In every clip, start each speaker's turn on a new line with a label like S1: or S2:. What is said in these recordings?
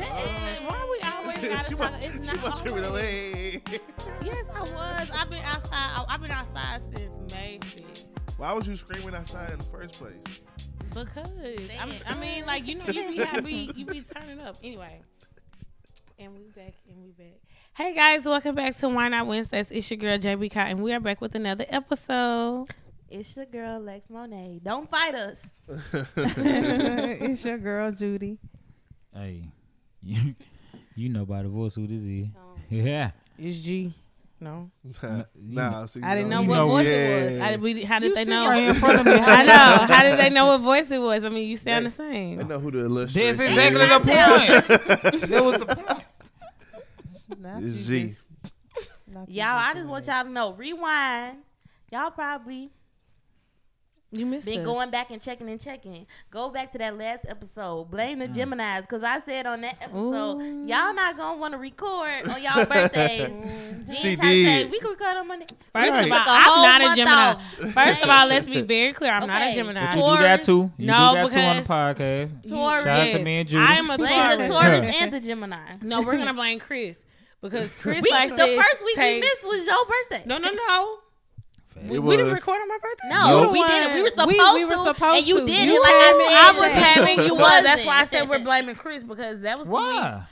S1: That- Why we always gotta
S2: she
S1: talk?
S2: was,
S1: It's
S2: she
S1: not
S2: was screaming
S1: always.
S2: away.
S1: Yes, I was. I've been outside. I- I've been outside since May 5th.
S2: Why was you screaming outside in the first place?
S1: Because I'm, I mean, like you know, you be happy, you be turning up anyway. And we back, and we back. Hey guys, welcome back to Why Not Wednesdays. It's your girl JB Cott, and we are back with another episode.
S3: It's your girl Lex Monet. Don't fight us.
S4: it's your girl Judy.
S5: Hey, you, you know by the voice who this is. Yeah.
S1: It's G. No,
S2: nah, nah, see,
S1: I didn't know
S2: you
S1: what
S5: know,
S1: voice
S2: yeah.
S1: it was. I, we, how did
S4: You
S1: they know?
S4: right in front of me.
S1: I know. How did they know what voice it was? I mean, you sound the same.
S2: I know who the illustration
S5: That's exactly
S2: is.
S5: the point. that was the point.
S4: Not
S2: It's G.
S4: just- you
S3: Y'all, I
S4: just
S3: just want y'all to know. Rewind. Y'all probably
S1: You missed
S3: been
S1: us.
S3: going back and checking and checking. Go back to that last episode. Blame the mm. Geminis because I said on that episode,
S1: Ooh.
S3: y'all not gonna want to record on y'all birthdays. Jen
S2: She
S3: tried to say,
S2: did.
S3: we can record on Monday.
S1: First
S2: Right.
S1: of all,
S3: Took a
S1: I'm not a Gemini.
S3: off.
S1: First of all, let's be very clear. I'm not a Gemini.
S5: But you do got two. You
S1: No,
S5: do got two on the
S1: because-
S5: podcast.
S3: Taurus.
S5: Shout out to me and Judy.
S1: I am a
S3: Blame the
S1: Taurus.
S3: Taurus and the Gemini.
S1: No, we're gonna blame Chris because Chris
S3: We,
S1: likes
S3: the first week we missed was your birthday.
S1: No, no, no. We,
S2: It
S1: we didn't record on my birthday.
S3: No,
S4: You
S3: we didn't. We were supposed
S4: we- we were
S3: to,
S4: supposed
S3: and you
S4: to.
S3: did
S4: You
S3: it like I
S4: in.
S1: I was having you was. That's why I said we're blaming Chris because that was the week
S5: Why?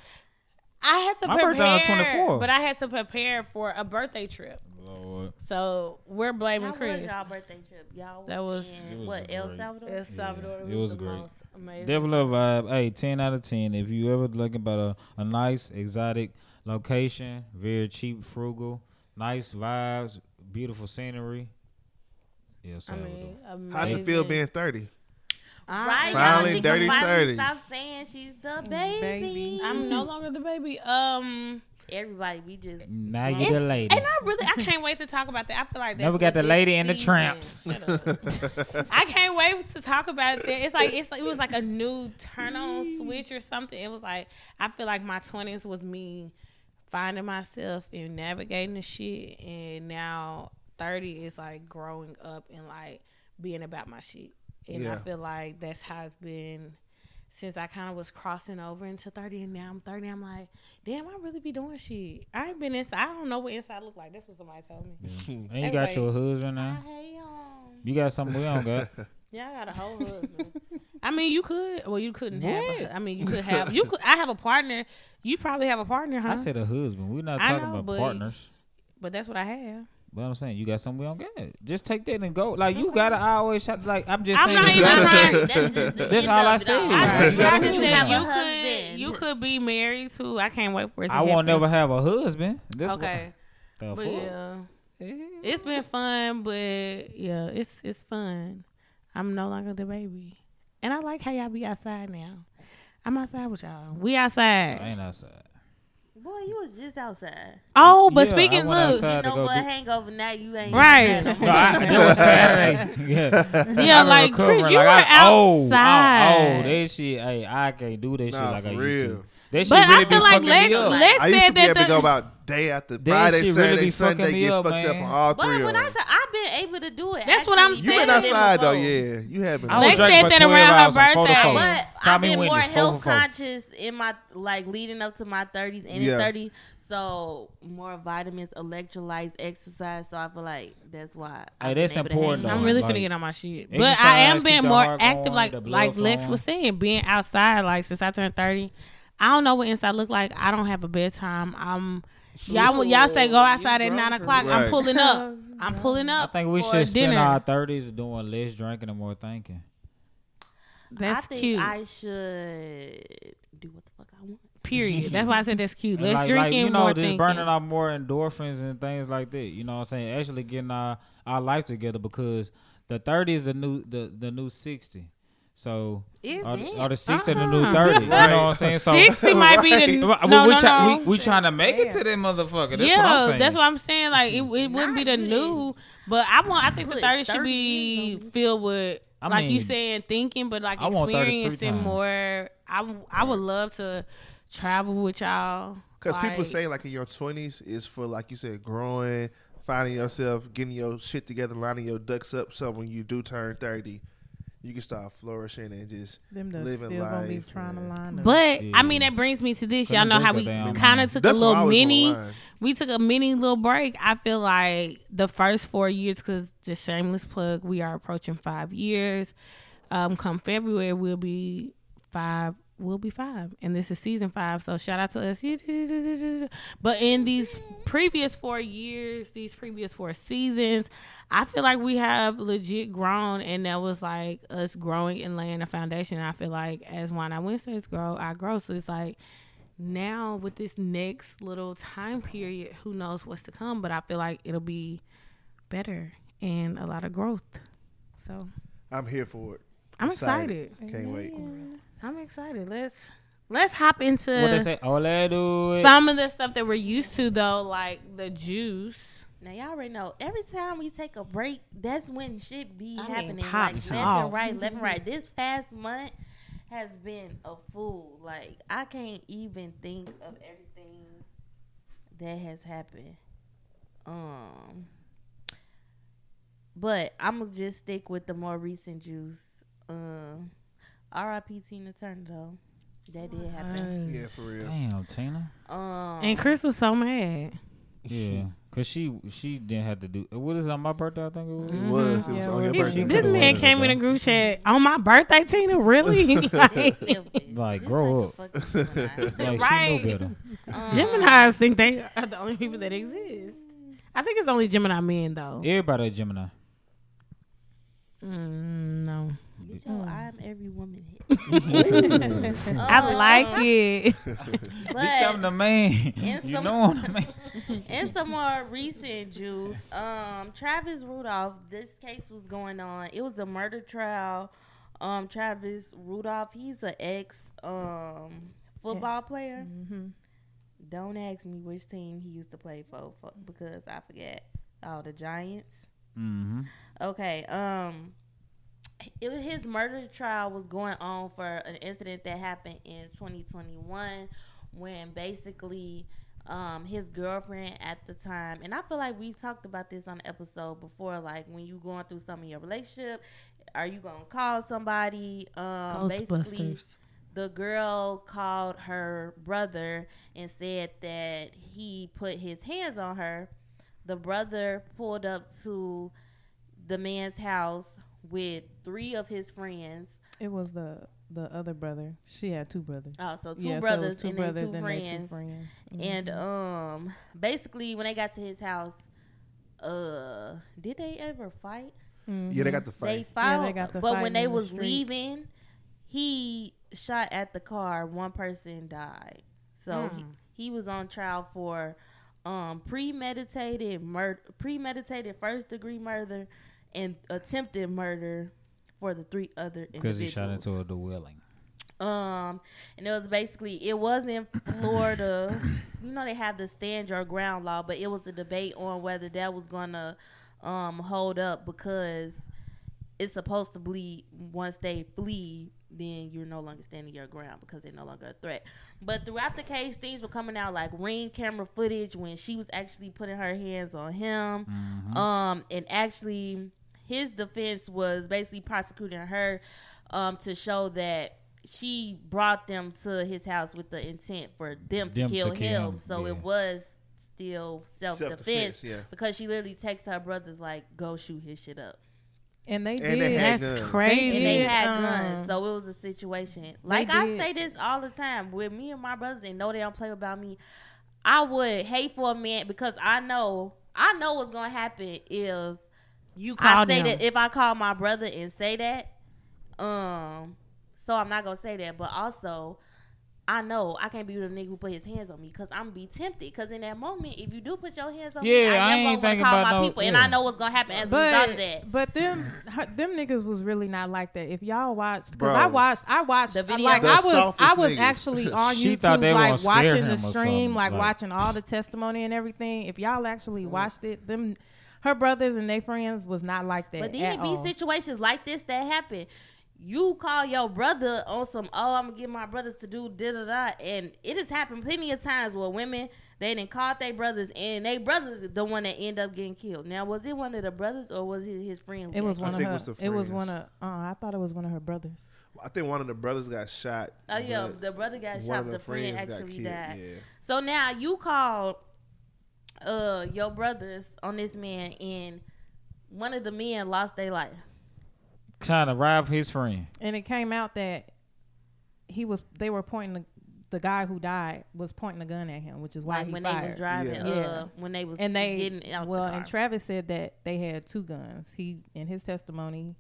S1: I had to
S5: My
S1: prepare.
S5: birthday on 24.
S1: But I had to prepare for a birthday trip,
S5: Lord.
S1: so we're blaming
S3: How
S1: Chris.
S3: was y'all birthday trip? Y'all
S1: That was-
S5: was
S3: what El. Salvador?
S1: El Salvador.
S5: it was
S1: the
S5: great.
S1: amazing.
S5: Definitely a vibe. Hey, 10 out of 10. If you ever looking about a, a nice, exotic location, very cheap, frugal, nice vibes, beautiful scenery. El
S1: I mean, amazing.
S2: How's it feel being 30?
S3: Right,
S2: Finally,
S3: y'all, she
S2: dirty
S3: finally
S2: 30.
S3: stop saying she's the baby.
S4: baby.
S1: I'm no longer the baby. Um,
S3: Everybody, we just
S5: now you the lady.
S1: and I really, I can't wait to talk about that. I feel like that's
S5: Never got the
S1: this
S5: lady and the tramps.
S1: I can't wait to talk about that. It's like it's like, it was like a new turn on switch or something. It was like I feel like my twenties was me finding myself and navigating the shit, and now thirty is like growing up and like being about my shit. And I feel like that's how it's been since I kind of was crossing over into 30 and now I'm 30. I'm like, damn, I really be doing shit. I ain't been inside. I don't know what inside look like. That's what somebody told me.
S5: and you got
S1: Anyway.
S5: your husband now.
S3: hey
S5: You got something we don't got.
S1: Yeah, I got a whole husband. I mean, you could. Well, you couldn't have. A, I mean, you could have. You could. I have a partner. You probably have a partner, huh?
S5: I said a husband. We're not talking
S1: know,
S5: about
S1: but-
S5: partners.
S1: but that's what I have.
S5: But I'm saying you got something we don't get. Just take that and go. Like you gotta always shot, like I'm just
S1: I'm
S5: saying.
S1: not even trying-
S3: That's, just the
S5: That's all I
S3: it
S5: said.
S1: I,
S5: You gotta
S1: I
S5: do
S1: just
S5: that.
S3: You
S1: you could. You could be married to. I can't wait for it. To
S5: I won't never have a husband. This
S1: Okay,
S5: What,
S1: but
S5: fuck?
S1: yeah, it's been fun. But yeah, it's it's fun. I'm no longer the baby, and I like how y'all be outside now. I'm outside with y'all. We outside.
S5: I ain't outside.
S3: Boy, you was just outside.
S1: Oh, but
S5: Yeah,
S1: speaking,
S5: went
S1: look,
S5: outside. Had to
S3: no
S5: go
S3: more
S5: do-
S3: hangover. Now you ain't
S1: Right.
S3: no
S5: No. I, that was Saturday. yeah,
S1: Yeah, like,
S5: recovering.
S1: Chris, you
S5: Like,
S1: were
S5: I, oh, oh
S1: outside.
S5: Oh, oh, that shit. Hey, I can't do that shit
S2: Nah,
S5: like I
S2: for
S5: used
S2: real.
S5: to. That shit
S1: but
S5: really
S1: I
S5: be
S1: feel like
S5: fucking
S1: Lex,
S5: me up.
S1: Lex
S2: I used
S1: said
S2: to be able
S1: that
S2: to go
S1: the,
S2: about day after
S5: That
S2: Friday,
S5: shit really
S2: Saturday,
S5: fucking
S2: Sunday, get
S5: up,
S2: fucked up on all
S3: But
S2: three
S3: when I said I've been able to do it.
S1: That's what I'm
S3: saying.
S2: You been outside though, yeah. You have been.
S5: I was
S1: Lex said that around her
S5: hours on four to
S1: birthday.
S5: four.
S3: But
S5: Call
S3: I've been more health conscious in my like leading up to my thirties and
S2: Yeah.
S3: thirty. So more vitamins, electrolytes, exercise. So I feel like that's why.
S5: Hey,
S3: I've
S5: that's
S3: been able to hang
S5: important,
S3: on.
S1: I'm really
S5: Like,
S1: finna get on my shit. But I am being more active,
S5: going,
S1: like like Lex
S5: flowing.
S1: was saying, being outside. Like since I turned thirty, I don't know what inside look like. I don't have a bedtime. I'm y'all y'all say go outside at nine o'clock. I'm pulling up. I'm pulling up.
S5: I think we
S1: for
S5: should spend
S1: dinner.
S5: our thirties doing less drinking and more thinking.
S1: That's
S3: I think
S1: cute.
S3: I should do what the fuck I want.
S1: Period. That's why I said that's cute.
S5: And
S1: Let's
S5: like,
S1: drink
S5: like, you know,
S1: more
S5: just
S1: thinking.
S5: burning off more endorphins and things like that. You know what I'm saying? Actually getting our, our life together because the 30 is the new the, the new 60. So
S1: Is
S5: or,
S1: it?
S5: or the 60 the uh-huh.
S1: new.
S5: 30. You know what I'm saying? So
S1: Sixty might be the
S5: Right,
S1: no,
S5: we, we,
S1: no,
S5: try,
S1: no.
S5: we, we trying to make it to that motherfucker. That's
S1: yeah,
S5: what I'm saying.
S1: that's what I'm saying. Like it, it wouldn't be the new, but I want. I think the thirty should be filled with,
S5: I
S1: like you saying, thinking, but like
S5: I
S1: experiencing
S5: times.
S1: more. I I would love to travel with y'all.
S2: Because people say like in your twenties is for like you said growing, finding yourself, getting your shit together, lining your ducks up. So when you do turn thirty, you you can start flourishing and just
S4: Them
S2: living
S4: still gonna be
S2: life
S4: trying to line up.
S1: But
S5: Yeah.
S1: I mean, that brings me to this. Y'all know how we kind of took a
S2: That's why I
S1: little mini. We took a mini little break. I feel like the first four years, because just shameless plug, we are approaching five years. Um, come February, we'll be five. We'll be five, and this is season five. So shout out to us. But in these previous four years, these previous four seasons, I feel like we have legit grown, and that was like us growing and laying a foundation. I feel like as Why Not Wednesdays grow, I grow. So it's like now with this next little time period, who knows what's to come? But I feel like it'll be better and a lot of growth. So
S2: I'm here for it.
S1: I'm excited.
S2: Can't wait.
S1: I'm excited. Let's let's hop into
S5: What they say? Do it.
S1: some of the stuff that we're used to though, like the juice.
S3: Now y'all already know. Every time we take a break, that's when shit be
S1: I mean,
S3: happening. Like left
S1: off.
S3: and right, left and right. This past month has been a fool. Like I can't even think of everything that has happened. Um, but I'm gonna just stick with the more recent juice. Um, R.I.P. Tina Turner though. That did happen.
S2: Yeah, for real.
S5: Damn, Tina.
S3: Um,
S1: And Chris was so mad.
S5: Yeah, cause she she didn't have to do. What is it on my birthday? I think it was.
S2: It was. It was
S4: Yeah,
S2: on your
S1: This,
S2: birthday.
S1: this man
S5: waited
S1: came in
S5: though.
S1: a group chat on my birthday, Tina. Really? like.
S5: Like, grow
S3: like a fucking Gemini.
S5: Like
S1: Right.
S5: she knew better.
S3: Um,
S1: Geminis think they are the only people that exist. I think it's only Gemini men though.
S5: Everybody a Gemini.
S1: Mm, no,
S3: Get your I'm every woman hit.
S1: I like it.
S5: Become
S3: But
S5: the man.
S3: In
S5: you
S3: some-
S5: know what I mean?
S3: in some more recent juice, um, Travis Rudolph, this case was going on. It was a murder trial. Um, Travis Rudolph, he's an ex um football player.
S4: hmm
S3: Don't ask me which team he used to play for, for because I forget. Oh, the Giants.
S5: Mm-hmm.
S3: Okay. Um, it was his murder trial was going on for an incident that happened in 2021 when basically um his girlfriend at the time and I feel like we've talked about this on the episode before like when you going through some of your relationship are you going to call somebody um basically
S1: Ghostbusters.
S3: the girl called her brother and said that he put his hands on her. The brother pulled up to the man's house with three of his friends.
S4: It was the the other brother. She had two brothers.
S3: Oh, so two
S4: yeah,
S3: brothers
S4: was two
S3: and
S4: brothers
S3: then two
S4: and
S3: friends.
S4: their two friends.
S3: And
S4: Mhm.
S3: um, basically, when they got to his house, uh, did they ever fight?
S2: Yeah, they got the
S3: They
S2: fight.
S3: fought,
S4: Yeah, they got the
S3: but
S4: fight
S3: when they
S4: the
S3: was
S4: street.
S3: leaving, he shot at the car. One person died. So he,
S1: Hmm.
S3: he was on trial for um, premeditated murder, premeditated first degree murder, and attempted murder for the three other individuals.
S5: Because he shot into a dwelling.
S3: Um, and it was basically it was in Florida. you know they have the stand your ground law, but it was a debate on whether that was gonna um hold up because it's supposed to be once they flee, then you're no longer standing your ground because they're no longer a threat. But throughout the case, things were coming out like ring camera footage when she was actually putting her hands on him. Um, and actually, his defense was basically prosecuting her um, to show that she brought them to his house with the intent for them to
S5: Them to
S3: kill
S5: kill
S3: him.
S5: him,
S3: So
S5: yeah.
S3: it was still self defense
S2: yeah.
S3: because she literally texted her brothers like, "Go shoot his shit up."
S4: and they
S2: And
S4: did.
S2: they
S1: That's
S2: guns.
S1: crazy.
S3: and they had
S4: um,
S3: guns, so it was a situation. Like I
S4: did.
S3: say this all the time with me and my brothers, and know they don't play about me. I would hate for a man because I know I know what's gonna happen if
S1: You
S3: I
S1: called
S3: say
S1: him.
S3: that if I call my brother and say that. Um, so I'm not gonna say that, but also. I know I can't be with a nigga who put his hands on me because I'm be tempted. Because in that moment, if you do put your hands on me,
S5: Yeah,
S3: I
S5: I
S3: am
S5: ain't
S3: gonna wanna call
S5: about
S3: my
S5: no-
S3: people, and. I know what's gonna happen as a result
S4: But
S3: of that.
S4: but them her- them niggas was really not like that. If y'all watched, because I watched, I watched
S3: The
S4: the
S3: video?
S4: like
S2: The
S4: I was I was
S2: niggas.
S4: actually on YouTube like watching the stream, like,
S5: like-
S4: watching all the testimony and everything. If y'all actually watched it, them her brothers and their friends was not like that.
S3: But then
S4: at
S3: it be
S4: all.
S3: situations like this that happen. You call your brother on some, oh, I'm gonna get my brothers to do da da da, and it has happened plenty of times where women They didn't call their brothers, and they brothers the one that end up getting killed. Now, was it one of the brothers or was it his friend?
S4: It was
S3: that
S4: one of
S2: think it
S4: her.
S2: was the
S4: it was one of. Uh, I thought it was one of her brothers.
S2: I think one of the brothers got shot.
S3: Oh yeah, the brother got
S2: one
S3: shot.
S2: of
S3: The,
S2: the
S3: friend actually died.
S2: yeah.
S3: So now you called uh your brothers on this man, and one of the men lost their life.
S5: Trying to rob his friend.
S4: And it came out that he was. They were pointing the, the guy who died was pointing a gun at him, which is why
S3: like
S4: he
S3: when
S4: fired.
S3: they was driving,
S2: Yeah.
S3: uh, when they was
S4: and they
S3: getting out
S4: well,
S3: the car.
S4: and Travis said that they had two guns. He in his testimony,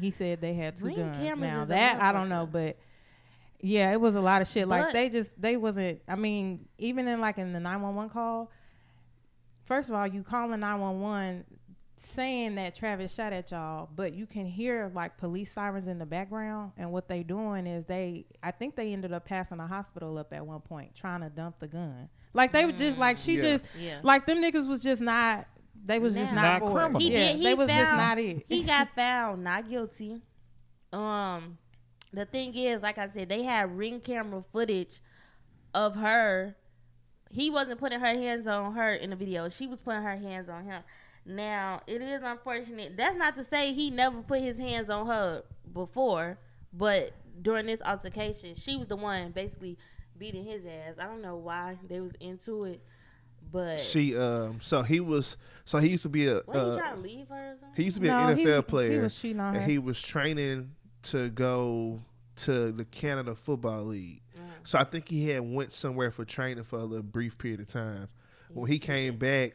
S4: he said they had two
S3: Ring
S4: guns.
S3: cameras
S4: Now that I don't know, but yeah, it was a lot of shit. Like they just they wasn't. I mean, even in like in the nine one one call. First of all, you calling nine one one saying that Travis shot at y'all, but you can hear like police sirens in the background, and what they doing is they. I think they ended up passing a hospital up at one point trying to dump the gun. Like they were just like she
S2: Yeah.
S4: just
S3: yeah.
S4: like them niggas was just not. They was just not,
S5: Not
S4: for it.
S5: criminal.
S3: He
S4: yeah,
S3: did. He
S4: they was just not it.
S3: he got found not guilty. Um, the thing is, like I said, they had ring camera footage of her. He wasn't putting her hands on her in the video. She was putting her hands on him. Now it is unfortunate. That's not to say he never put his hands on her before, but during this altercation, she was the one basically beating his ass. I don't know why they was into it, but
S2: She um so he was so he used to be a
S3: what he
S2: uh,
S3: trying to leave her or something?
S2: he used to be
S4: No,
S2: an
S4: he-
S2: NFL
S4: he
S2: player.
S4: was cheating on
S2: and
S4: her.
S2: he was training to go to the Canada Football League. So I think he had went somewhere for training for a little brief period of time. When he came back,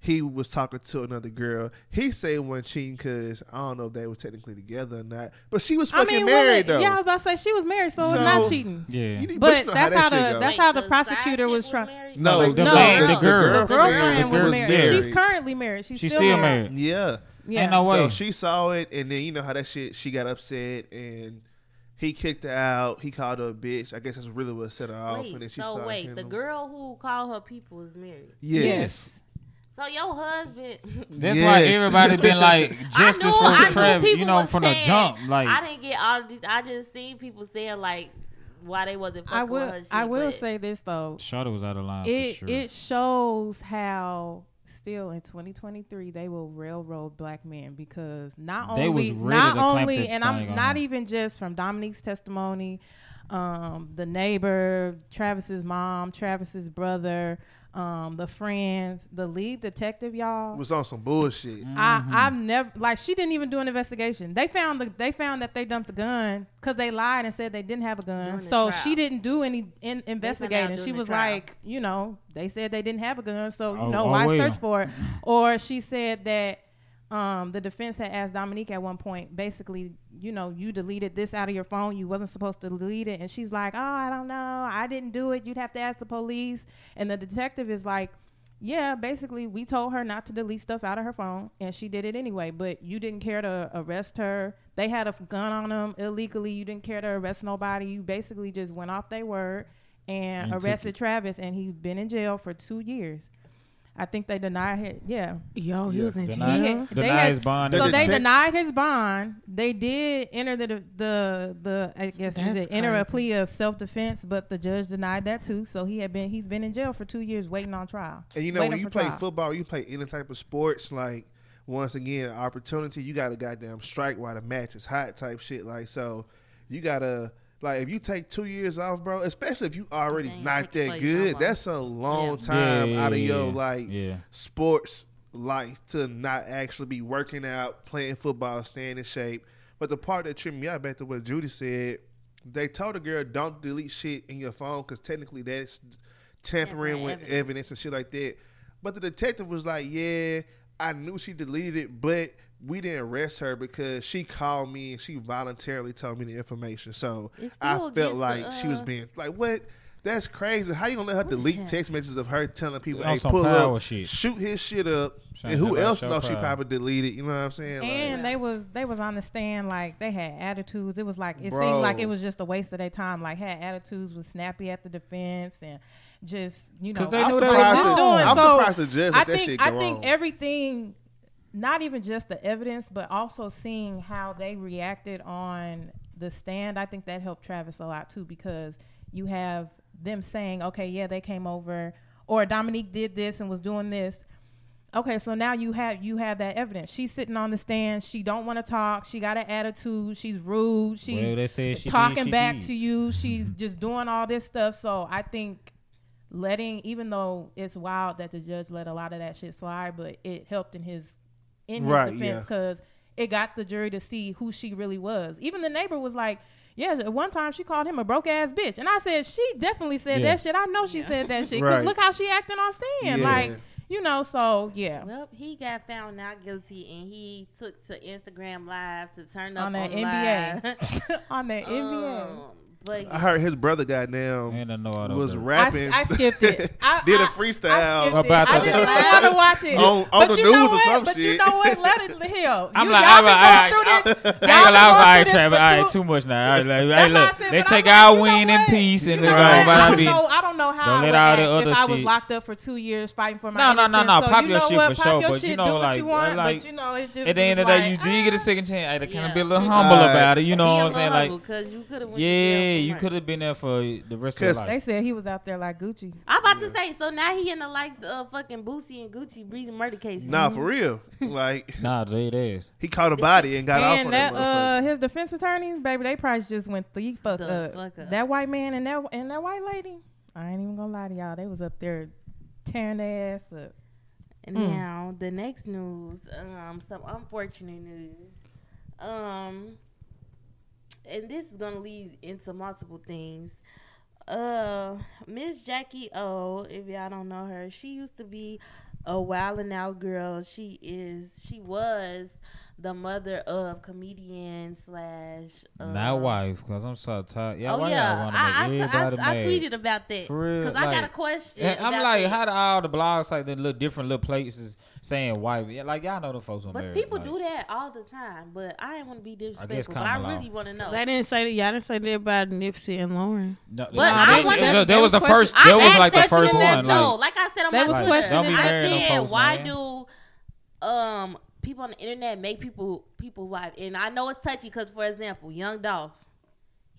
S2: he was talking to another girl. He said one cheating because I don't know if they were technically together or not, but she was
S4: I
S2: fucking
S4: mean, well,
S2: married
S4: it-
S2: though.
S4: yeah, I was about to say she was married, so,
S2: So-
S4: it's not cheating.
S5: Yeah.
S2: You need-
S4: But
S2: you know
S4: that's how
S2: that shit
S4: the
S2: go.
S4: that's
S3: Wait,
S4: how the
S3: side
S4: prosecutor
S3: chick
S4: was trying.
S3: married?
S2: No,
S5: the,
S2: the,
S5: the,
S4: No,
S2: the
S5: the girl.
S4: The girlfriend was
S2: was
S4: married.
S2: married.
S4: She's currently married. She's,
S5: She's
S4: still,
S5: still
S4: married.
S5: married.
S2: Yeah.
S4: Yeah.
S5: Ain't no way.
S2: So she saw it, and then you know how that shit. She got upset, and he kicked her out. He called her a bitch. I guess that's really what set her off.
S3: Wait,
S2: and then she
S3: so
S2: started
S3: wait, the
S2: him.
S3: girl who called her people is married.
S2: Yes.
S4: Yes.
S3: So your husband.
S5: That's why everybody been like justice
S3: I knew,
S5: for
S3: I knew
S5: Travis.
S3: people
S5: You know,
S3: was
S5: from the
S3: saying-
S5: jump. Like
S3: I didn't get all of these. I just seen people saying like why they wasn't fucking
S4: I
S3: with
S4: will.
S3: her. Shit,
S4: I will
S3: but
S4: say this though.
S5: Shawty was out of line
S4: It
S5: for sure.
S4: it shows how still in 2023 they will railroad black men because not
S5: They
S4: only not only and I'm not even just from Dominique's testimony, um, the neighbor, Travis's mom, Travis's brother, um, the friends, the lead detective, y'all.
S2: was on some bullshit.
S4: I I've never like she didn't even do an investigation. They found the they found that they dumped the gun because they lied and said they didn't have a gun.
S3: During
S4: So
S3: trial.
S4: she didn't do any in, investigating. She was like, you know, they said they didn't have a gun, so you
S5: Oh,
S4: know
S5: oh,
S4: why
S5: well.
S4: search for it? Or she said that um, the defense had asked Dominique at one point, basically, you know, you deleted this out of your phone. You wasn't supposed to delete it, and she's like, oh, I don't know, I didn't do it. You'd have to ask the police. And the detective is like. Yeah, basically, we told her not to delete stuff out of her phone, and she did it anyway. But you didn't care to arrest her. They had a gun on them illegally. You didn't care to arrest nobody. You basically just went off their word and,
S5: And
S4: arrested. Travis, and he's been in jail for two years. I think they denied it. Yeah,
S1: Yo, he
S2: Yeah.
S1: was in
S5: Deny-
S1: jail.
S4: He had-
S5: Deny
S4: they had-
S5: his bond.
S4: So they
S2: detect-
S4: denied his bond. They did enter the the the I guess
S1: That's
S4: the enter a plea of self defense, but the judge denied that too. So he had been he's been in jail for two years waiting on trial.
S2: And you know, when you play
S4: trial.
S2: football, you play any type of sports, like once again, opportunity, you got to goddamn strike while the match is hot type shit. Like, so you got to, like, if you take two years off, bro, especially if you already
S3: They
S2: not
S3: take
S2: that
S3: for you no
S2: good, that's a long
S3: Yeah.
S2: time
S5: Yeah,
S2: out of your,
S5: yeah.
S2: like,
S5: yeah.
S2: sports life to not actually be working out, playing football, staying in shape. But the part that tripped me out back to what Judy said, they told the girl don't delete shit in your phone because technically that's tampering
S3: Tampering
S2: with
S3: evidence.
S2: evidence. and shit like that. But the detective was like, "Yeah, I knew she deleted it, but we didn't arrest her because she called me and she voluntarily told me the information. So I felt like
S3: the,
S2: she was
S3: uh,
S2: being like, what?" That's crazy. How you gonna let her delete text messages of her telling people, "Hey, pull up,
S5: shit.
S2: shoot his shit up,"
S5: Trying
S2: and who else
S5: her
S2: knows she probably deleted? You know what I'm saying?
S4: And
S2: like,
S4: they was they was on the stand like they had attitudes. It was like it
S2: Bro.
S4: seemed like it was just a waste of their time. Like had attitudes, was snappy at the defense, and just you know,
S5: they
S2: I'm
S5: knew they was
S2: surprised. that-
S4: doing-
S2: I'm
S4: so
S2: surprised the judge
S4: I
S2: let that
S4: think
S2: shit
S4: I think
S2: on.
S4: everything, not even just the evidence, but also seeing how they reacted on the stand. I think that helped Travis a lot too because you have them saying, "Okay, yeah, they came over or Dominique did this and was doing this. Okay, so now you have you have that evidence. She's sitting on the stand. She don't want to talk. She got an attitude. She's rude. She's
S5: Well, she did,
S4: talking
S5: she
S4: back
S5: did.
S4: to you. Mm-hmm. She's just doing all this stuff. So I think letting, even though it's wild that the judge let a lot of that shit slide, but it helped in his in his
S2: Right,
S4: defense
S2: yeah.
S4: because it got the jury to see who she really was. Even the neighbor was like. Yeah, at one time she called him a broke ass bitch, and I said she definitely said
S5: Yeah.
S4: that shit. I know she said that shit because
S2: Right.
S4: look how she acting on stand.
S2: Yeah.
S4: Like you know, so yeah,
S3: Well, he got found not guilty, and he took to Instagram Live to turn up
S4: on that
S3: the
S4: NBA,
S3: live.
S4: Um, on that NBA.
S3: But
S2: I heard his brother got down
S5: And I don't
S2: was
S5: know.
S2: rapping.
S4: I, I skipped it. I,
S2: did a
S4: I-
S2: freestyle
S4: I, skipped
S5: About
S4: it. I
S5: the-
S4: didn't even want to watch it
S2: On- on
S4: but
S2: the
S4: you know
S2: news or
S4: what?
S2: some
S4: But you
S2: shit.
S4: know what? Let it hell.
S5: I'm
S4: you,
S5: like,
S4: y'all
S5: I'm
S4: been going
S5: I, I,
S4: through this.
S5: I,
S4: Y'all
S5: ain't gonna lie, I was
S4: been
S5: like,
S4: going through
S5: Travis,
S4: this
S5: all
S4: for
S5: right, too much now. All right, like, hey,
S4: why I
S5: look,
S4: said,
S5: let's
S4: but
S5: take
S4: I'm
S5: our
S4: like, you
S5: win in
S4: what?
S5: peace and
S4: You
S5: look,
S4: know what? I
S5: I
S4: don't
S5: be.
S4: know. I don't know how
S5: Don't
S4: I
S5: let
S4: would
S5: all the
S4: act
S5: other
S4: if I was
S5: shit-
S4: locked up for two years fighting for my life.
S5: No, no, no,
S4: innocence.
S5: no.
S4: So
S5: Pop
S4: you
S5: your
S4: know
S5: shit
S4: what?
S5: for
S4: Pop
S5: sure,
S4: your
S5: but you
S4: shit,
S5: know,
S4: do what
S5: like-
S4: you want,
S5: like,
S4: but you know, it's just
S5: At the end of the day, you
S4: like,
S5: did get a
S4: ah.
S5: second chance. Hey, to kind of be a little humble
S2: Alright.
S5: about it. You know what
S3: a
S5: I'm saying?
S3: little
S5: Like,
S3: because you could have.
S5: Yeah, you could have been there for the rest of your
S2: 'Cause
S4: They said he was out there like Gucci.
S3: I'm about to say. So now he in the likes of fucking Boosie and Gucci breeding murder cases.
S2: nah, for real. Like
S5: Nah, Jay, it is.
S2: he caught a body and got off on
S4: and
S2: that,
S4: that
S2: motherfucker.
S4: uh, his defense attorneys, baby, they probably just went the fuck,
S3: The
S4: up.
S3: fuck up.
S4: That white man and that and that white lady. I ain't even gonna lie to y'all. They was up there tearing their ass up.
S3: And
S4: Mm.
S3: now the next news, um, some unfortunate news. Um, and this is gonna lead into multiple things. Uh, Miss Jackie O, if y'all don't know her, she used to be a Wild 'N Out girl. She is, she was the mother of comedian slash. Uh,
S5: Not wife, because I'm so tired. Yeah,
S3: oh
S5: why
S3: yeah,
S5: y'all want
S3: I, I,
S5: everybody
S3: I, I
S5: mad?
S3: tweeted about that
S5: For real,
S3: because I got a question.
S5: Yeah, I'm like,
S3: that.
S5: how do all the blogs like the little different little places saying wife? Yeah, like y'all know the folks on
S3: But
S5: married.
S3: people
S5: like,
S3: do that all the time. But I ain't want to be disrespectful.
S5: guess
S3: but I really want to know.
S1: They didn't say that. Y'all didn't say that about Nipsey and Lauren.
S5: No,
S3: But I
S5: that,
S3: wonder-
S5: that, that was the first.
S3: I
S5: That was like the first one.
S3: that too.
S5: Like,
S3: Like I said on
S4: They
S3: my
S4: was
S3: Twitter,
S5: Don't be
S3: I
S5: marrying them
S3: said, why do um people on the internet make people people wife? And I know it's touchy because, for example, Young Dolph,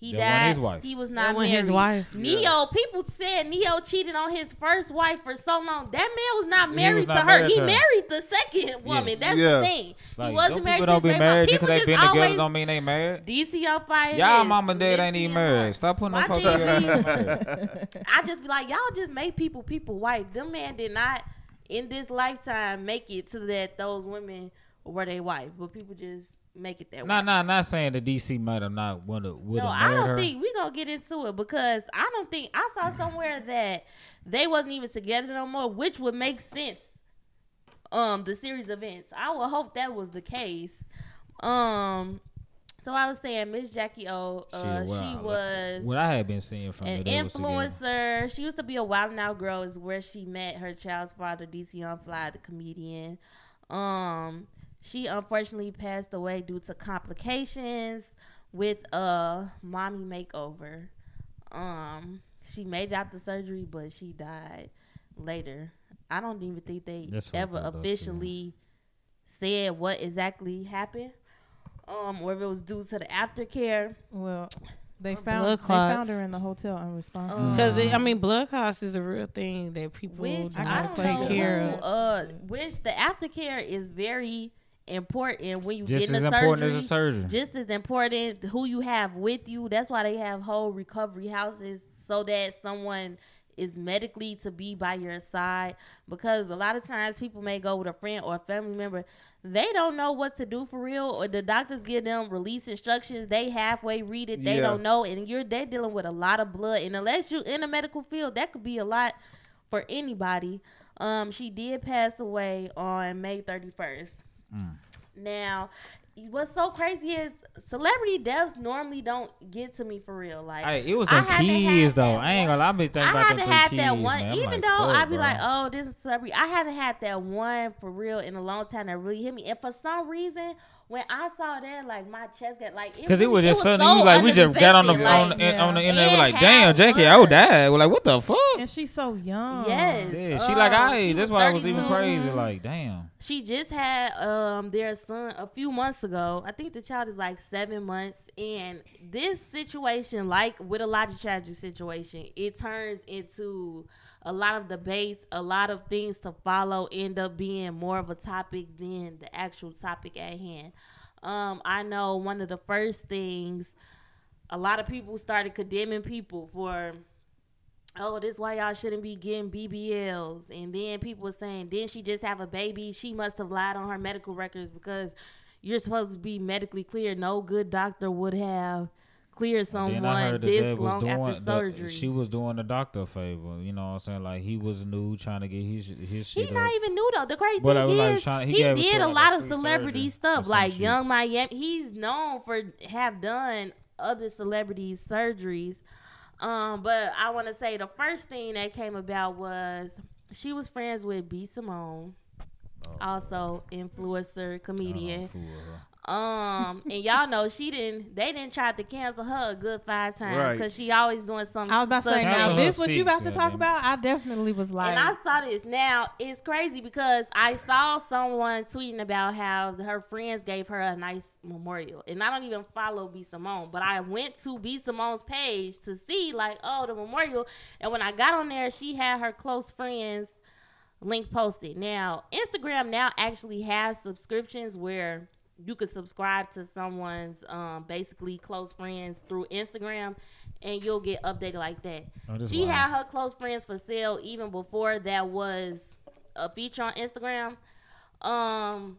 S3: he
S5: That
S3: died.
S5: his wife.
S3: He was not
S1: wasn't
S3: married.
S1: his wife.
S3: Ne-Yo, people said Ne-Yo cheated on his first wife for so long. That man was not married
S5: was
S3: to
S5: not
S3: her.
S5: married
S3: he
S5: her.
S3: married the second woman.
S5: Yes.
S3: That's
S2: Yeah.
S3: the thing.
S5: like,
S3: he wasn't married
S5: people
S3: to
S5: don't
S3: his
S5: be
S3: baby
S5: married
S3: mama.
S5: just because they
S3: People
S5: been
S3: just
S5: together. Don't mean they married.
S3: DC Young Fly.
S5: Y'all
S3: is
S5: mom and dad ain't even married. Stop putting them
S3: My
S5: folks
S3: thing
S5: together.
S3: is-
S5: married.
S3: I just be like, y'all just make people people wife. Them man did not in this lifetime make it to that those women were they wife, but people just make it that
S5: Nah,
S3: way.
S5: No, nah, no, not saying the DC might have not would have would
S3: No, I don't
S5: her.
S3: think we gonna get into it because I don't think I saw somewhere that they wasn't even together no more, which would make sense. Um, the series of events. I would hope that was the case. Um, so I was saying Miss Jackie O, uh,
S5: well,
S3: she was
S5: What I had been seeing from
S3: an influencer. She used to be a Wild 'N Out girl. Is where she met her child's father, DC Young Fly, the comedian. Um, she unfortunately passed away due to complications with a mommy makeover. Um, she made it out the surgery, but she died later. I don't even think they
S5: That's
S3: ever officially said what exactly happened. Um, or if it was due to the aftercare.
S4: Well, they found they found her in the hotel unresponsive.
S3: Um,
S1: Because I mean, blood clots is a real thing that people
S3: which
S1: do
S3: I
S1: not
S3: don't
S1: take
S3: know
S1: care
S3: who,
S1: of.
S3: uh which the aftercare is very important when you
S5: Just
S3: get
S5: as
S3: in the
S5: important
S3: surgery.
S5: as a surgeon.
S3: Just as important who you have with you. That's why they have whole recovery houses so that someone is medically to be by your side because a lot of times people may go with a friend or a family member they don't know what to do for real or the doctors give them release instructions they halfway read it they
S2: Yeah.
S3: don't know and you're they're dealing with a lot of blood and unless you're in the medical field that could be a lot for anybody. Um she did pass away on may 31st now what's so crazy is celebrity deaths normally don't get to me for real like
S5: Hey, it was
S3: I
S5: them
S3: haven't
S5: kids though. I ain't gonna. lie, I been thinking
S3: I
S5: about them
S3: haven't had
S5: kids,
S3: that one,
S5: man.
S3: Even
S5: like,
S3: though I'd be
S5: bro.
S3: like, oh, this is celebrity. I haven't had that one for real in a long time that really hit me. And for some reason, when I saw that, like my chest got like
S5: Cause it was
S3: really-
S5: just something
S3: so
S5: you like we just got on the
S3: unexpected,
S5: on,
S3: like,
S5: the on the
S4: yeah.
S5: internet we're like damn
S3: had
S5: Jacky
S3: blood.
S5: oh died we're like what the fuck
S4: And she's so young.
S3: Yes.
S5: yeah she like I
S3: she
S5: that's
S3: was
S5: why it was even crazy like damn
S3: She just had um their son a few months ago. I think the child is like seven months. And this situation, like with a lot of tragic situation, it turns into a lot of debates, a lot of things to follow, end up being more of a topic than the actual topic at hand. Um, I know one of the first things a lot of people started condemning people for oh, this why y'all shouldn't be getting BBLs. And then people were saying, didn't she just have a baby? She must have lied on her medical records because you're supposed to be medically clear. No good doctor would have cleared someone this long
S5: doing
S3: after surgery.
S5: she was doing the doctor a favor. You know what I'm saying? Like he was new, trying to get his his
S3: He
S5: shit
S3: not even new though. The crazy
S5: But
S3: thing
S5: like
S3: is,
S5: trying- he
S3: he,
S5: gave it to
S3: did a lot of celebrity stuff, like. Yung Miami. He's known for have done other celebrities surgeries. Um, but I want to say the first thing that came about was she was friends with B Simone, also influencer, comedian.
S5: don't fool with her.
S3: Um, and y'all know she didn't. They didn't try to cancel her a good five times
S2: Right.
S3: because she always doing something.
S4: I was about to say, now
S5: her
S4: this what you about to talk
S5: yeah,
S4: about? I definitely was like,
S3: And I saw this. Now it's crazy because I saw someone tweeting about how her friends gave her a nice memorial, and I don't even follow B Simone, but I went to B Simone's page to see like, oh, the memorial. And when I got on there, she had her close friends link posted. Now Instagram now actually has subscriptions where you could subscribe to someone's um, basically close friends through Instagram, and you'll get updated like that.
S5: Oh,
S3: she
S5: wild.
S3: had her close friends for sale even before that was a feature on Instagram. Um,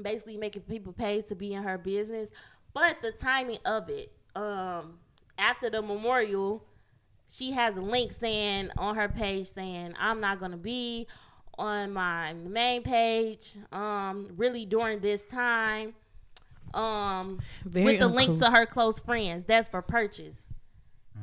S3: basically making people pay to be in her business. But the timing of it, um, after the memorial, she has a link saying on her page saying, I'm not gonna be on my main page, um, really during this time. Um
S1: Very
S3: with the link to her close friends. That's for purchase.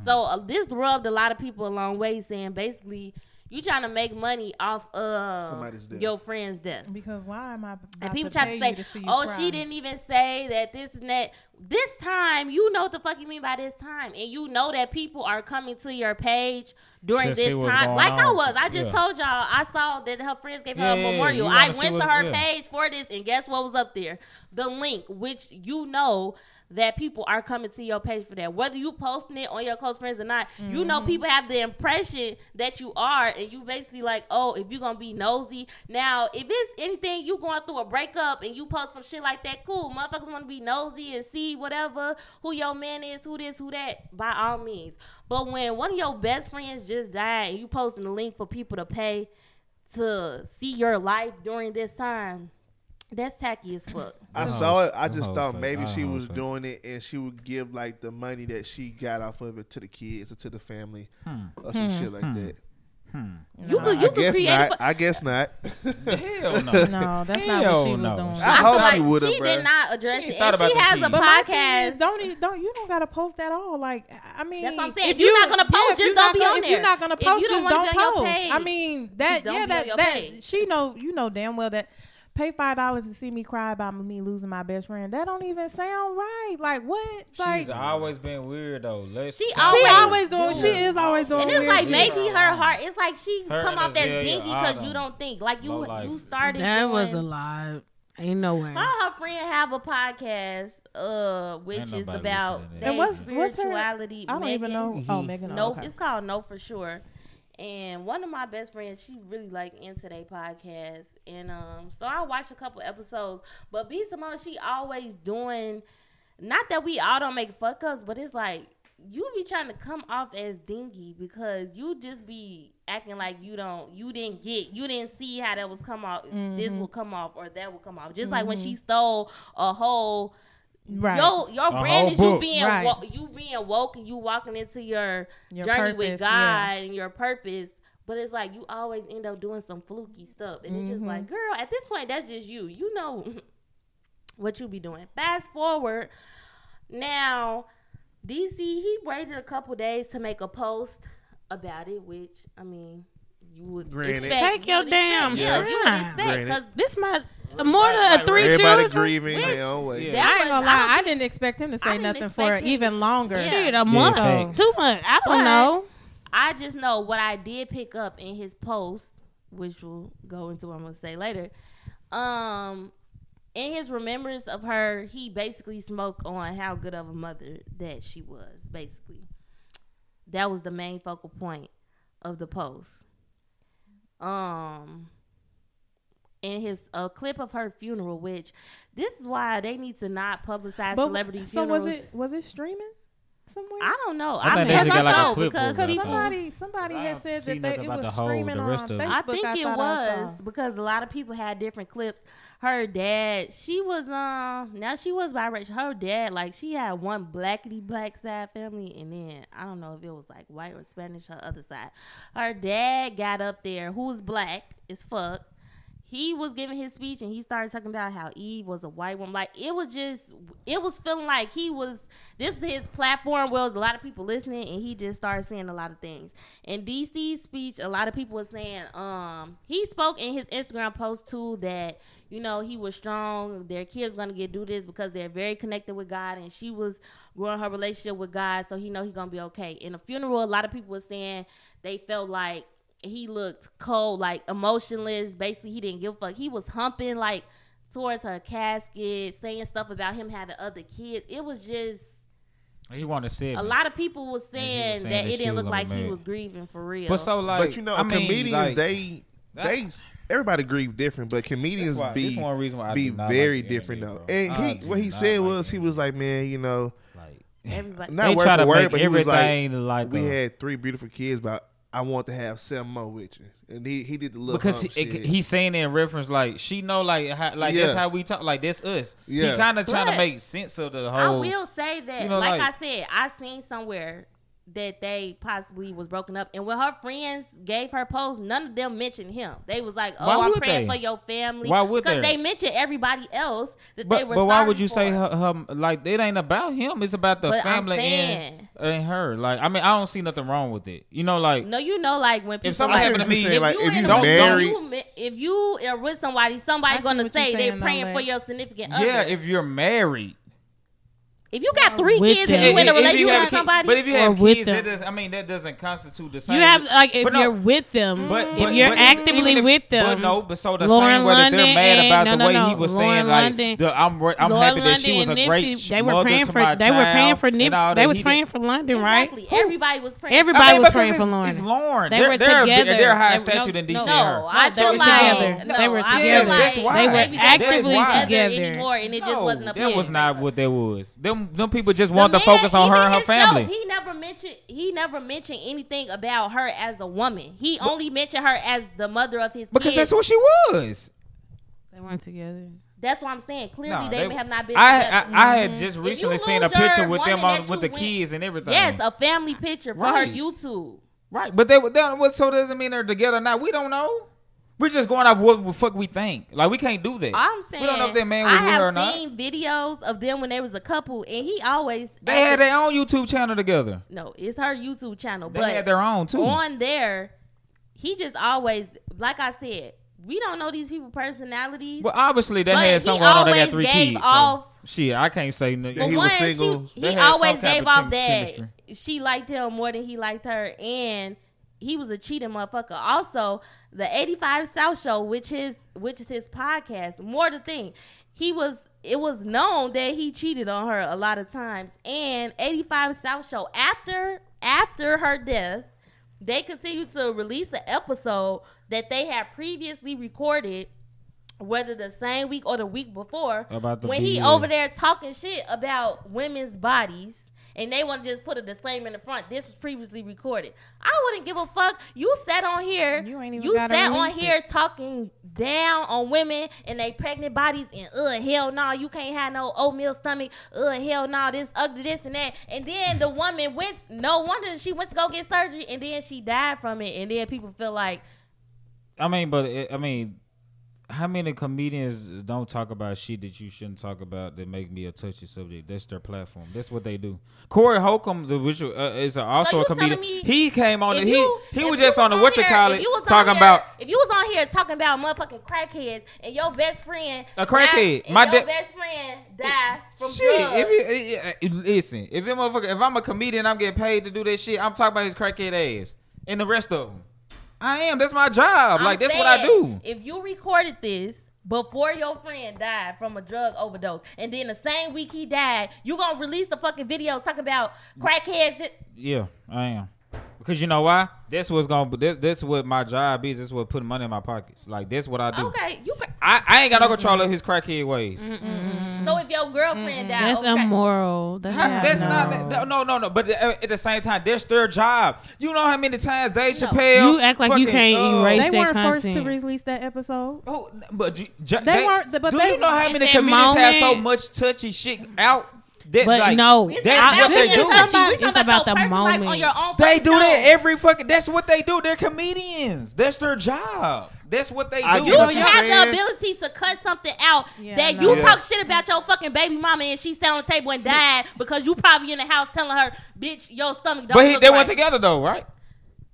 S3: So uh, this rubbed a lot of people a long way, saying basically you trying to make money off of
S2: Somebody's death.
S3: your friend's death.
S4: because why am I? About
S3: And people
S4: to
S3: try to say,
S4: to
S3: "Oh,
S4: cry?
S3: she didn't even say that this and that." This time, you know what the fuck you mean by this time, and you know that people are coming to your page during
S5: To
S3: this time.
S5: going
S3: Like I was, I just
S5: Yeah.
S3: told y'all, I saw that her friends gave her
S5: Yeah,
S3: a
S5: yeah, yeah.
S3: memorial. I
S5: wanna
S3: went to
S5: what-
S3: her
S5: yeah.
S3: page for this, and guess what was up there? The link, which you know that people are coming to your page for that. Whether you posting it on your close friends or not, you know
S5: Mm-hmm.
S3: people have the impression that you are, and you basically like, oh, if you're gonna be nosy. Now, if it's anything you going through a breakup and you post some shit like that, cool. Motherfuckers want to be nosy and see whatever who your man is, who this, who that. By all means, but when one of your best friends just died and you posting the link for people to pay to see your life during this time, that's tacky as fuck.
S2: I
S5: Them
S2: saw
S5: hoes-
S2: it. I
S5: them
S2: just
S5: hoes
S2: thought
S5: fake.
S2: maybe
S5: I
S2: she
S5: hoes
S2: was
S5: fake.
S2: doing it and she would give like the money that she got off of it to the kids or to the family hmm. or some shit like hmm. that. Hmm.
S3: You could you
S2: I
S3: could
S2: guess
S3: create.
S2: not.
S3: a-
S2: I guess not.
S5: Hell no.
S4: No, that's not what she was
S5: no.
S4: doing.
S2: I
S3: I
S2: hope
S3: like
S2: she would've,
S3: she
S2: bruh.
S3: did not address
S5: She ain't
S3: it,
S5: thought
S3: and
S5: about
S3: she
S5: the
S3: has a
S5: kids.
S4: But my thing
S3: podcast.
S4: is, don't e- don't you don't gotta post at all. Like I mean,
S3: That's what I'm saying.
S4: if
S3: If you're not gonna post,
S4: if
S3: just
S4: you're
S3: don't
S4: not
S3: be
S4: gonna-
S3: on
S4: If
S3: there.
S4: you're not gonna
S3: If
S4: post,
S3: don't
S4: just
S3: wanna
S4: don't
S3: be on your
S4: post.
S3: page,
S4: I mean that
S3: don't
S4: yeah
S3: be on
S4: that
S3: your
S4: that
S3: page.
S4: she know you know damn well that pay five dollars to see me cry about me losing my best friend. That don't even sound right. Like what? Like
S5: She's always been weird though. Let's
S3: She
S5: stop
S4: she
S3: always-
S4: always doing. She is always doing.
S3: And it's
S4: weird
S3: like
S4: shit.
S3: maybe her heart. It's like she
S5: Her
S3: come off as
S5: Azalea
S3: dinky because you don't think like you you started.
S1: That was a
S3: doing-
S1: lie. Ain't no way.
S3: Her her friend have a podcast, uh, which is about
S5: listening to
S3: their
S5: that.
S4: And what's- what's her-
S3: spirituality.
S4: I don't even know. Oh, Megan.
S3: No,
S4: Oh, okay.
S3: it's called No for sure. And one of my best friends, she really like into their podcast, and um, so I watched a couple episodes. But B Simone, she always doing, not that we all don't make fuck ups, but it's like you be trying to come off as dingy because you just be acting like you don't, you didn't get, you didn't see how that was come off. This will come off or that will come off. Just like when she stole a whole
S4: Right.
S3: your your
S5: A
S3: brand
S5: whole
S3: is you being
S4: Right.
S3: wo- you being woke and you walking into your,
S4: Your
S3: journey
S4: purpose,
S3: with God
S4: yeah.
S3: and your purpose. But it's like you always end up doing some fluky stuff, and it's just
S4: Mm-hmm.
S3: like, girl, at this point, that's just you. You know what you be doing. Fast forward, now DC he waited a couple days to make a post about it, which I mean. You would
S2: Granted.
S3: expect,
S1: Take
S3: you
S1: your
S3: would
S1: damn
S3: expect, yeah, you would expect because
S1: This my more than a three
S2: Everybody
S1: children.
S2: grieving their own way.
S5: Yeah.
S3: that
S4: I ain't gonna lie.
S3: don't
S4: I, didn't expect him to say nothing for
S3: him-
S4: even longer.
S3: Yeah.
S1: Shit, a month,
S5: facts.
S1: two months. I don't know.
S3: I just know what I did pick up in his post, which we'll go into what I'm gonna say later. Um, in his remembrance of her, he basically spoke on how good of a mother that she was. Basically, that was the main focal point of the post. Um, in his a clip of her funeral, which this is why they need to not publicize
S4: But-
S3: celebrity
S4: so
S3: funerals.
S4: was it was it streaming somewhere?
S3: I don't know.
S5: I
S3: I,
S5: think
S3: mean,
S5: they should
S3: I
S5: like a
S3: know
S5: clip
S3: because
S4: Because somebody somebody
S5: I
S4: had said that they, it was
S5: the whole-
S4: streaming
S5: the
S4: on
S5: rest of.
S4: Facebook.
S3: I think it
S4: I saw.
S3: was because a lot of people had different clips. Her dad, she was um now she was biracial. Her dad, like she had one blackity black side family, and then I don't know if it was like white or Spanish. Her other side, her dad got up there, who was black as fuck. He was giving his speech and he started talking about how Eve was a white woman. Like it was just, it was feeling like he was. This was his platform. Where was a lot of people listening, and he just started saying a lot of things. In DC's speech, a lot of people were saying, um, he spoke in his Instagram post too that you know he was strong. Their kids gonna get do this because they're very connected with God, and she was growing her relationship with God, so he know he gonna be okay. In the funeral, a lot of people were saying they felt like he looked cold, like emotionless. Basically, he didn't give a fuck. He was humping like towards her casket, saying stuff about him having other kids. It was just
S5: He wanted to say
S3: a lot of people was
S5: was
S3: saying,
S5: saying
S3: that
S5: that
S3: it didn't look like
S5: be
S3: he was grieving for real.
S5: But so like,
S2: but you know,
S5: I mean,
S2: comedians
S5: like,
S2: they they everybody grieve different, but comedians
S5: why-
S2: be
S5: this one reason why I
S2: be very
S5: like
S2: different though.
S5: bro.
S2: And
S5: I
S2: he what he said
S5: like
S2: was he was like, man, you know,
S5: like
S3: everybody,
S2: not
S5: they
S2: word
S5: try
S2: for
S5: to
S2: word,
S5: make
S2: but he was like,
S5: everything like,
S2: we
S5: a-
S2: had three beautiful kids, but I want to have seven more with you, and he he did the little
S5: because he,
S2: shit.
S5: he's saying in reference like she know like how, like that's how we talk like that's us.
S2: Yeah.
S5: He kind of trying to make sense of the whole.
S3: I will say that,
S5: you know,
S3: like,
S5: like-
S3: I said, I seen somewhere that they possibly was broken up, and when her friends gave her post, none of them mentioned him. They was like, "Oh, I'm praying
S5: they?
S3: for your family."
S5: Why would
S3: Because
S5: they?
S3: they mentioned everybody else that they
S5: But,
S3: were.
S5: but why would you say her, her like it ain't about him? It's about the
S3: But
S5: family and,
S3: saying-
S5: and her. Like I mean, I don't see nothing wrong with it. You know, like
S3: No, you know, like when people
S5: something
S2: I
S3: like,
S2: see
S5: happened to me,
S2: saying, like if
S3: in
S2: you
S3: a-
S5: don't-
S2: married,
S3: you ma- if you are with somebody, somebody
S4: I
S3: gonna say they're
S4: saying, though,
S3: praying for your significant other.
S5: yeah,
S3: other.
S5: if you're married.
S3: If you got three
S1: With
S3: kids
S1: them.
S3: and you in a
S5: If- if
S3: relationship
S5: have
S3: with
S5: kid-
S3: somebody,
S5: but if you
S1: Or
S5: have
S1: with
S5: kids, that
S1: them.
S5: does, I mean, that doesn't constitute the same.
S1: You have like if
S5: But no,
S1: you're with them,
S5: But,
S1: if
S5: but-
S1: you're
S5: but
S1: actively
S5: if-
S1: with them.
S5: but no, but so the
S1: Lauren
S5: same way that they're mad about
S1: no,
S5: the
S1: no,
S5: way
S1: no.
S5: he was
S1: Lauren
S5: saying like, the, I'm re- I'm
S1: Lauren
S5: happy that she was a great
S1: Nipsey, they were praying for they were praying for
S5: and
S1: Nipsey. They was praying for London, right?
S3: Everybody was praying.
S1: Everybody was praying for Lauren.
S5: It's Lauren.
S1: They were together.
S5: They're high
S1: They were-
S5: statute
S1: no,
S5: in DC.
S1: no.
S5: and
S3: No,
S5: her.
S3: I feel like
S1: They were together.
S3: like
S5: That's why.
S3: maybe
S5: They were
S1: actively together.
S3: anymore, and it just wasn't a
S5: that was not what that was. Them, them people just
S3: The
S5: want to
S3: man,
S5: focus on her and her
S3: himself,
S5: family.
S3: He never mentioned. He never mentioned anything about her as a woman. He only mentioned her as the mother of his
S5: Because
S3: kids.
S5: that's what she was.
S1: They weren't together.
S3: That's what I'm saying. Clearly,
S5: Nah,
S3: they,
S5: they-
S3: have not been.
S5: I,
S3: together.
S5: I I had
S3: Mhm.
S5: just recently seen a picture with them on with the
S3: went-
S5: kids and everything.
S3: Yes, a family picture for her YouTube.
S5: right, but they, they what so doesn't mean they're together now. We don't know. We're just going off what the fuck we think. Like we can't do that.
S3: I'm saying.
S5: we don't know if that man was
S3: I
S5: with
S3: have
S5: her or not.
S3: seen videos of them when they was a couple, and he always.
S5: They had their own YouTube channel together.
S3: no, it's her YouTube channel,
S5: They
S3: but
S5: had their own too.
S3: on there, he just always, like I said, we don't know these people personalities.
S5: Well, obviously they had
S3: he
S5: something going on. They got three
S3: gave
S5: kids.
S3: off-
S5: so, shit, I can't say nothing.
S2: Yeah,
S3: For
S2: he was
S3: one,
S2: single.
S3: She, he always gave
S5: of
S3: off
S5: chem-
S3: that
S5: chemistry.
S3: she liked him more than he liked her, and he was a cheating motherfucker. Also, the 85 South Show, which is which is his podcast, more the thing, he was. It was known that he cheated on her a lot of times, and 85 South Show after after her death, they continued to release an episode that they had previously recorded whether the same week or the week before,
S5: About the
S3: when he over there talking shit about women's bodies. And they want to just put a disclaimer in the front. This was previously recorded. I wouldn't give a fuck. You sat on here.
S4: You ain't even
S3: you
S4: gotta
S3: sat on
S4: release
S3: here talking down on women and they pregnant bodies and uh hell no, you can't have no oatmeal stomach. Uh hell no, this ugly this and that. And then the woman went. No wonder she went to go get surgery and then she died from it. And then people feel like
S5: I mean, but it, I mean, how many comedians don't talk about shit that you shouldn't talk about that make me a touchy subject? That's their platform. That's what they do. Corey Holcomb, the which uh, is also
S3: you
S5: a comedian. he came on. The,
S3: you-
S5: he he was just on the what you call it
S3: was
S5: talking
S3: here-
S5: about.
S3: if you was on here talking about motherfucking crackheads and your best friend
S5: A crackhead.
S3: died,
S5: My da-
S3: best friend died from
S5: Shit,
S3: drugs.
S5: if you, eh, eh, listen, if if I'm a comedian, I'm getting paid to do that shit. I'm talking about his crackhead ass and the rest of them. I am. That's my job.
S3: I'm
S5: like that's what I do.
S3: If you recorded this before your friend died from a drug overdose, and then the same week he died, you gonna release the fucking videos talking about crackheads.
S5: Yeah, I am. Cause you know why? This was gonna this this what my job is. This what putting money in my pockets. Like this what I do.
S3: Okay, you.
S5: I, I ain't got no control of his crackhead ways. Mm-mm.
S3: So if your girlfriend mm
S1: that's immoral. That's, not,
S5: that's
S1: no.
S5: not no no no. But at the same time, that's their job. You know how many times Dave
S3: no.
S5: Chappelle?
S1: You act like
S5: fucking, you
S1: can't
S5: uh,
S1: erase
S4: They weren't content. forced to release that episode.
S5: Oh, but they,
S4: they, weren't. But
S5: do
S4: they,
S5: you know how many comedians have so much touchy shit out?
S1: But
S5: like,
S1: no,
S5: that's what they do.
S3: About,
S1: it's about,
S3: about
S1: the moment.
S3: Like, on your own
S5: they do that every fucking. That's what they do. They're comedians. That's their job. That's what they
S2: I
S5: do.
S3: You have the ability to cut something out
S4: yeah,
S3: that you
S4: yeah.
S3: talk shit about your fucking baby mama and she sat on the table and died because you probably in the house telling her, "Bitch, your stomach." Don't
S5: but he, they
S3: right.
S5: went together though, right?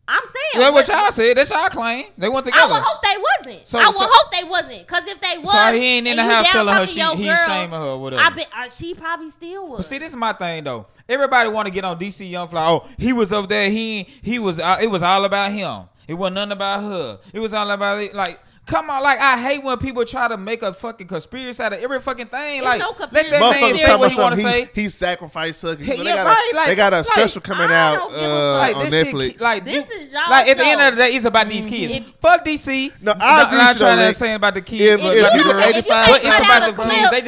S3: I'm saying
S5: that's what y'all said. That's y'all claim. They went together.
S3: I would hope they wasn't.
S5: So,
S3: I would
S5: so,
S3: hope they wasn't. Cause if they was,
S5: so he ain't in the house telling her she
S3: He's
S5: shaming her. Whatever.
S3: I bet uh, she probably still was.
S5: But see, this is my thing though. Everybody want to get on DC Young Fly. Oh, he was up there. He he was. Uh, it was all about him. It wasn't nothing about her. It was all about it. Like Come on, like I hate when people try to make a fucking conspiracy out of every fucking thing.
S3: It's
S5: like
S3: no
S5: let that man say what he want to say.
S2: He sacrificed her.
S5: Yeah,
S2: they got
S5: right.
S2: A,
S5: like,
S2: they got a
S5: like,
S2: special coming out uh,
S3: like,
S2: on Netflix.
S5: Shit, like
S3: this
S5: you,
S3: is y'all.
S5: Like at the end of the day, it's about these mm-hmm.
S3: kids.
S5: Fuck DC.
S2: No, I
S5: am not trying to say about the kids.
S2: If, if,
S3: if, you,
S5: if,
S3: if,
S5: if, if, if, if, if, if,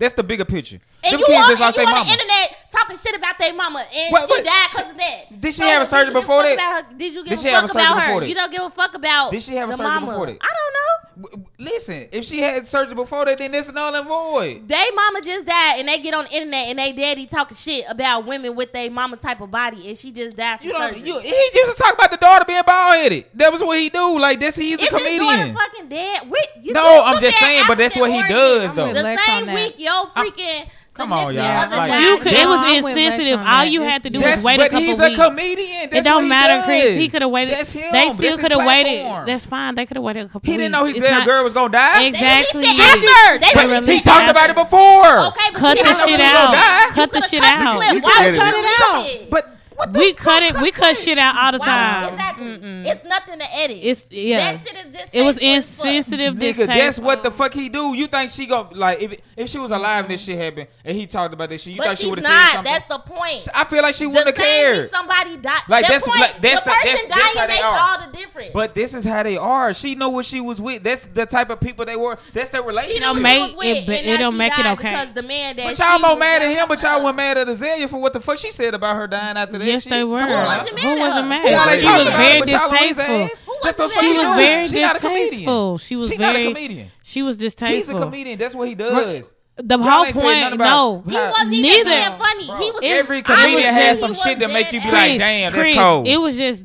S5: if, if, if, if,
S3: and
S5: Them
S3: you
S5: kids just lost their mama.
S3: internet talking shit about their mama, and
S5: what, what, she
S3: died because of that.
S5: Did she
S3: so,
S5: have a surgery before that?
S3: Did you give a fuck about her? You don't give a fuck about.
S5: Did she have a surgery before that?
S3: I don't know.
S5: Listen, if she had surgery before that, then that's null and void.
S3: They mama just died, and they get on the internet and they daddy talking shit about women with their mama type of body, and she just died. From
S5: you know, you, he used to talk about the daughter being bald headed. That was what he do. Like this, he's a comedian.
S3: fucking dead. We, you
S5: no, I'm just saying, but that's what he does though.
S3: The same week, yo, freaking.
S5: I'm, Come on,
S4: y'all. Like,
S1: you could, it was insensitive. All you had to do
S5: that's, was
S1: wait a couple weeks.
S5: But he's a comedian. That's
S1: it don't matter, does. Chris. He could have waited.
S5: That's him.
S1: They still could have waited. That's fine. They could have waited a couple.
S5: He didn't know he's
S1: you
S5: said
S1: not, a
S5: girl was gonna die.
S1: Exactly.
S3: They after they
S1: but
S5: he talked
S3: after.
S5: about it before.
S3: Okay, but
S1: cut the shit out. Cut the shit out.
S3: Why cut
S2: it
S3: out?
S5: But what
S1: we cut it. We cut shit out all the
S3: wow.
S1: time.
S3: Exactly. It's nothing to edit.
S1: It's yeah.
S3: That shit is this.
S1: It was insensitive.
S5: Nigga, that's what the fuck he do. You think she go like if if she was alive and this shit happened and he talked about this shit, you
S3: but
S5: thought she would have said something?
S3: That's the point.
S5: I feel like she wouldn't have cared.
S3: Somebody died.
S5: Like
S3: the
S5: that's
S3: point,
S5: like, that's
S3: the,
S5: the
S3: person
S5: that's,
S3: dying that's
S5: they
S3: makes all the difference.
S5: But this is how they are. She know what she was with. That's the type of people they were. That's their relationship.
S3: She
S1: don't make it. It don't make it okay.
S3: Because the man that.
S5: But y'all more mad at him, but y'all were mad at Azalea for what the fuck she said about her dying after that
S1: yes, they were.
S5: Who
S3: wasn't uh, mad?
S1: Who wasn't mad?
S2: Who
S1: she was very distasteful. She was very distasteful. She was very. She was distasteful.
S5: He's a comedian. That's what he does.
S1: The
S5: Y'all
S1: whole point, no,
S3: he wasn't
S1: neither.
S3: Even funny.
S5: Bro,
S3: he was
S5: every comedian has some shit that make you be like, "Damn,
S1: Chris,
S5: that's cold."
S1: It was just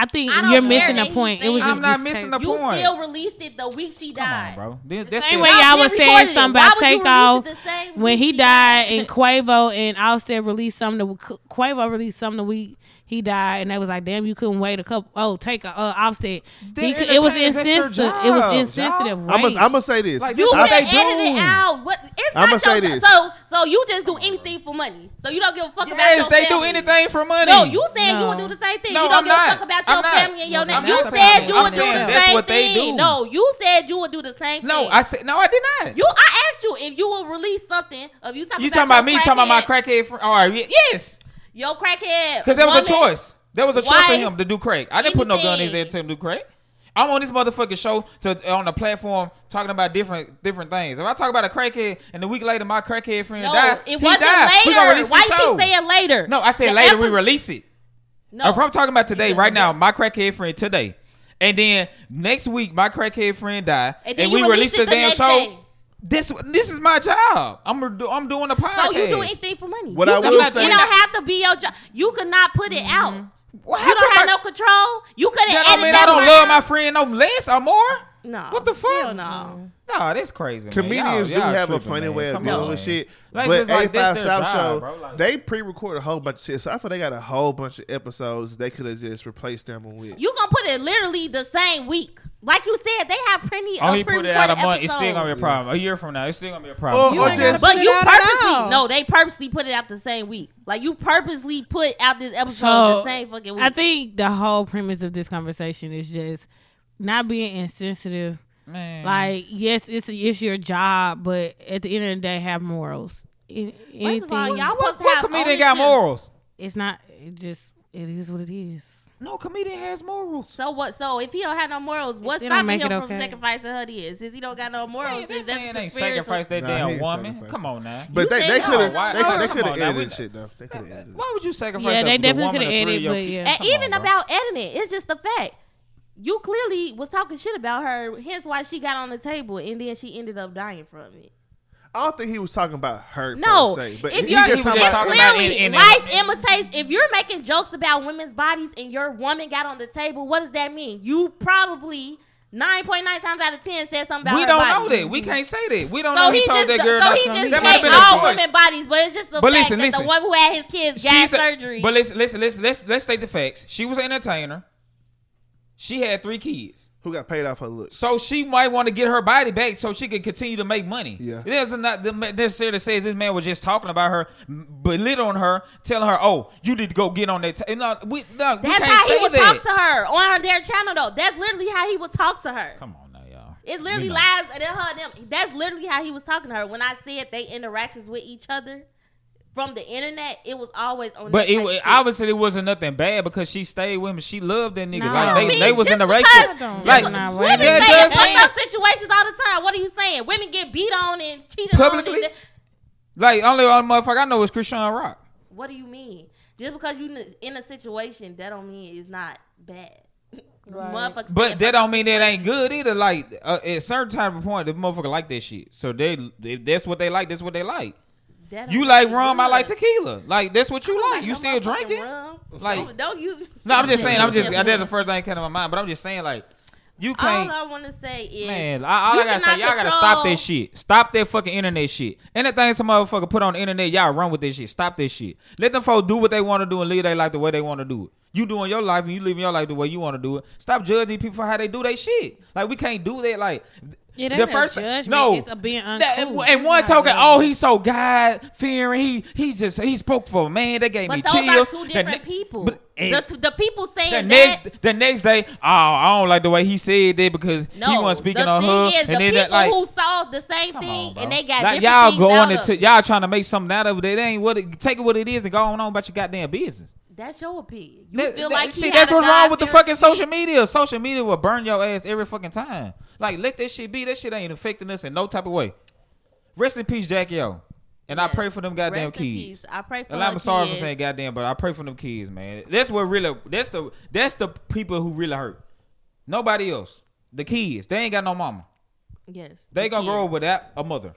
S1: I think
S3: I
S1: you're missing
S3: a
S1: point. It was
S3: I'm
S1: just
S5: not missing the
S1: point.
S3: You still released it the week she died, Come
S5: on, bro. This,
S1: the same way
S3: y'all
S1: was saying something about Takeoff when he died,
S3: died,
S1: and Quavo and Austin released something. To, Quavo released something the week he died, and they was like, "Damn, you couldn't wait a couple. Oh, take a uh, offset. He, it was insensitive. It was insensitive.
S2: I'm gonna say this.
S5: Like,
S3: you
S5: like,
S3: edit it out. What? It's
S2: I'm
S3: not
S2: gonna
S3: your, say
S2: this.
S3: So, so you just do anything for money. So you don't give a fuck yes, about.
S5: Yes, they
S3: family.
S5: do anything for money.
S3: No, you said
S4: no.
S3: you would do the same thing.
S5: No,
S3: you don't
S5: I'm
S3: give
S5: not.
S3: a fuck about your family and your name. You said you would do the same thing. No, you said you would do the same.
S5: No, I said no. I did not.
S3: You, I asked you if you will release something of you talking.
S5: You talking about me? Talking about my
S3: crackhead?
S5: All right. Yes.
S3: Yo, crackhead.
S5: Because that was a choice. That was a choice for him to do crack. I didn't put no gun in his head to him do crack. I'm on this motherfucking show to on the platform talking about different different things. If I talk about a crackhead and a week later my crackhead friend
S3: no,
S5: died,
S3: it
S5: he
S3: wasn't
S5: died.
S3: later. Why you keep saying later?
S5: No, I said
S3: the
S5: later. Episode.
S3: we
S5: release it.
S3: No,
S5: if I'm talking about today, right now, my crackhead friend today, and then next week my crackhead friend died,
S3: and,
S5: and we release,
S3: release
S5: the,
S3: the
S5: damn show.
S3: Day.
S5: This this is my job. I'm I'm doing a podcast.
S3: So you do anything for money.
S2: What
S3: you
S2: I can,
S3: saying,
S2: say, you
S3: don't have to be your job. You could not put it out.
S5: Mm-hmm.
S3: You don't have
S5: I,
S3: no control. You couldn't.
S5: That mean
S3: that
S5: I don't love
S3: out.
S5: my friend no less or more.
S3: No.
S5: What the fuck?
S3: Hell no.
S5: Nah, that's crazy.
S2: Comedians
S5: y'all, y'all
S2: do have
S5: tripping, a
S2: funny
S5: man.
S2: way of
S5: Come
S2: dealing
S5: on.
S2: with shit.
S5: Like,
S2: but 85 South
S5: job,
S2: Show,
S5: bro, like,
S2: they pre record a whole bunch of shit. So I feel they got a whole bunch of episodes they could have just replaced them with.
S3: You gonna put it literally the same week like you said. They have plenty
S5: Oh,
S3: of
S5: he put it out a
S3: pre-recorded
S5: month. It's still gonna be a
S3: episodes.
S5: problem. A year from now, it's still gonna be a
S2: Or,
S5: problem.
S4: You
S2: or
S4: ain't gotta
S2: just
S3: But you purposely no, they purposely put it out the same week. Like you purposely put out this episode
S1: So,
S3: the same fucking week.
S1: I think the whole premise of this conversation is just not being insensitive
S5: Man.
S1: Like, yes, it's it's your job, but at the end of the day, have morals. A-
S3: First of all, y'all supposed to
S5: what
S3: have
S5: comedian got morals?
S1: it's not. It just it is what it is.
S5: No comedian has morals.
S3: So what? So if he don't have no morals, what's stopping
S1: make
S3: him
S1: it
S3: from sacrificing her Is Since he don't got no morals,
S5: Man, that
S3: that
S5: man ain't
S3: comparison?
S5: sacrificed that
S2: Nah,
S5: damn
S2: ain't
S5: woman. Come on now.
S2: But
S3: You
S2: they they could have
S5: Why-
S2: they, they could have
S5: on now,
S2: edited
S5: we-
S2: shit though. They could have edited.
S5: Why would you sacrifice?
S1: Yeah,
S5: the,
S1: they definitely coulda
S5: of three
S1: edited,
S5: of your
S1: but yeah.
S3: And even
S5: on,
S3: about editing it, it's just the fact. You clearly was talking shit about her, hence why she got on the table, and then she ended up dying from it.
S2: I don't think he was talking about her.
S3: No,
S2: per se, but
S3: if
S2: he
S3: you're
S2: just talking about
S5: talking about
S3: clearly
S5: in- in-
S3: life imitates. If you're making jokes about women's bodies and your woman got on the table, what does that mean? You probably nine point nine times out of ten said something about
S5: We
S3: her
S5: don't
S3: body.
S5: know that. We can't say that. We don't
S3: So
S5: know
S3: he
S5: he told
S3: just,
S5: that girl
S3: so he
S5: to-
S3: just
S5: That might have
S3: take
S5: been a
S3: all
S5: choice.
S3: women bodies, but it's just the
S5: But
S3: fact
S5: listen,
S3: that
S5: listen.
S3: the one who had his kids got
S5: She's a-
S3: surgery.
S5: But listen, listen, listen. Let's let's state the facts. She was an entertainer. She had three kids.
S2: Who got paid off her looks.
S5: So she might want to get her body back so she could continue to make money.
S2: Yeah.
S5: It doesn't not necessarily says this man was just talking about her, belittling her, telling her, "Oh, you need to go get on that." T-. No, we no, we
S3: That's
S5: can't
S3: how
S5: say
S3: he would
S5: that.
S3: talk to her on her their channel though. That's literally how he would talk to her.
S5: Come on now, y'all.
S3: It's literally
S5: We know.
S3: lies and her them. That's literally how he was talking to her. When I said they interactions with each other from the internet, it was always on.
S5: But it
S3: type
S5: wa-
S3: shit.
S5: obviously it wasn't nothing bad because she stayed with him. She loved that nigga.
S1: No.
S5: Like they,
S3: mean,
S5: they was in the
S3: just
S5: relationship. Like
S1: just
S3: Women
S5: Yeah,
S3: say in fucked up situations all the time. What are you saying? Women get beat on and cheated
S5: Publicly?
S3: on. And,
S5: like only one motherfucker I know is Christian Rock.
S3: what do you mean? Just because you in a- situation, that don't mean it's not bad. Motherfuckers
S5: But that don't mean that ain't good either. Like uh, at a certain time of point, the motherfucker like that shit. So they, if that's what they like, that's what they like.
S3: That
S5: You like rum, I like tequila. Like that's what you
S3: I don't
S5: like. You still drinking?
S3: rum.
S5: Like-
S3: don't, don't use.
S5: No, I'm just saying. I'm just that's the first thing that came to my mind. But I'm just saying, like you can't.
S3: All I want to say is,
S5: Man, I, all I gotta say, y'all gotta stop this shit. Stop that fucking internet shit. Anything some motherfucker put on the internet, y'all run with this shit. Stop this shit. Let them folks do what they want to do and live their life the way they want to do it. You doing your life and you living your life the way you want to do it. Stop judging people for how they do their shit. Like we can't do that. Like The first
S1: judgment.
S5: no,
S1: it's a being
S5: that-
S1: uncool.
S5: and one talking, oh, he's so God fearing. He he just he spoke for a man. They gave me
S3: those
S5: chills.
S3: are two
S5: The
S3: different
S5: ne-
S3: people.
S5: but- eh,
S3: the, the people saying
S5: the
S3: that.
S5: next the next day, oh, I don't like the way he said that because
S3: no,
S5: he wasn't speaking
S3: the
S5: on her.
S3: Is,
S5: and
S3: the
S5: then
S3: people
S5: that, like,
S3: who saw the same thing
S5: on,
S3: and they got
S5: like, y'all going into y'all trying to make something out of it. That ain't what it, take it what it is and go on about your goddamn business.
S3: That's your opinion. You
S5: That-
S3: feel
S5: that-
S3: like
S5: see, that's what's wrong with the fucking social media. Social media will burn your ass every fucking time. Like let that shit be. That shit ain't affecting us in no type of way. Rest in peace, Jackie O. And I pray for them goddamn
S3: Rest in
S5: kids.
S3: peace. I pray for.
S5: And I'm sorry
S3: kids.
S5: for saying goddamn, but I pray for them kids, man. That's what really. That's the. That's the people who really hurt. Nobody else. The kids. They ain't got no mama.
S3: Yes,
S5: They
S3: the
S5: gonna grow up without a mother.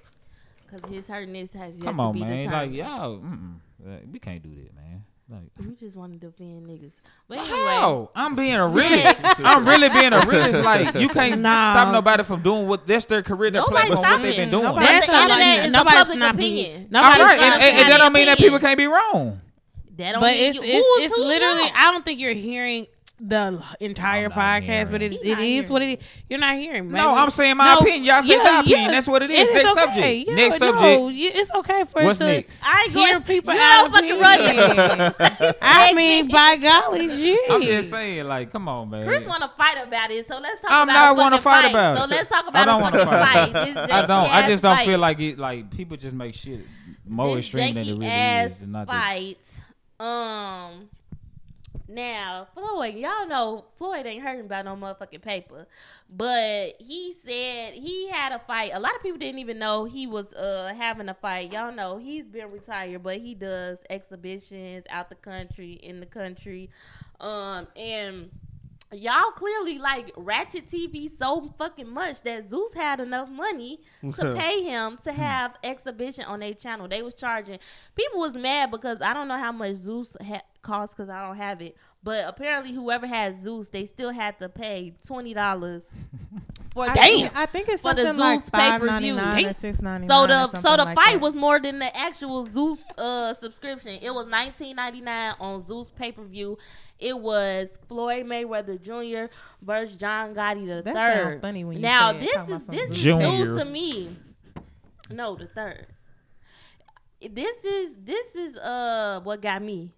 S3: Cause his hurtness has yet
S5: Come
S3: to
S5: on,
S3: be
S5: man.
S3: determined.
S5: Like y'all, mm-mm. We can't do that, man. Like.
S3: You just want to defend niggas. But anyway,
S5: How? I'm being a realist. I'm really being a realist. Like you can't
S1: Nah.
S5: stop nobody from doing what that's their career, their
S3: Nobody's
S5: platform, what they've been doing.
S3: Nobody-
S1: That's
S3: the internet
S1: like,
S3: is a
S1: nobody's
S3: public
S1: not
S3: opinion.
S1: being. Nobody's
S5: right,
S3: gonna
S5: and, and, and that don't mean that people can't be wrong.
S3: that don't
S1: But
S3: mean
S1: it's
S3: you-
S1: it's, it's literally.
S3: wrong?
S1: I don't think you're hearing the entire podcast, but
S5: hearing.
S1: it's
S3: He's
S1: it
S3: not
S1: is what it is. You're not hearing.
S5: No, I'm saying my opinion. Y'all said your opinion. That's what it is. Next subject.
S1: Yeah,
S5: Next
S1: no,
S5: subject.
S1: yeah, it's okay for
S5: What's
S1: it to.
S5: next?
S3: I
S1: Hear people
S3: you
S1: out
S3: don't fucking run it.
S1: opinion. I mean, by golly, gee.
S5: I'm just saying, like, come on, man.
S3: Chris want to fight about it, so let's talk
S5: I'm
S3: about.
S5: not wanna fight
S3: fight.
S5: about
S3: So let's talk about.
S5: I
S3: don't
S5: wanna fight.
S3: fight.
S5: I don't. I just don't feel like it. Like people just make shit more
S3: this
S5: extreme than it
S3: janky
S5: really
S3: ass
S5: is. and not that-
S3: fight. Um, now Floyd, y'all know Floyd ain't hurting about no motherfucking paper, but he said he had a fight. A lot of people didn't even know he was uh having a fight. Y'all know he's been retired, but he does exhibitions out the country, in the country, um, and y'all clearly like Ratchet TV so fucking much that Zeus had enough money to pay him to have exhibition on their channel. They was charging. People was mad because I don't know how much Zeus ha- costs because I don't have it. But apparently, whoever has Zeus, they still had to pay twenty dollars for
S4: I
S3: the
S4: think, I think it's
S3: For the
S4: something like
S3: Zeus
S4: five
S3: pay-per-view.
S4: or
S3: Damn.
S4: six ninety
S3: So the so the fight was more than the actual Zeus uh subscription. It was nineteen ninety nine on Zeus pay per view. It was Floyd Mayweather Jr. versus John Gotti the
S4: That
S3: third.
S4: funny when you
S3: now
S4: say
S3: this is this is news to me. No, the third. This is this is uh what got me.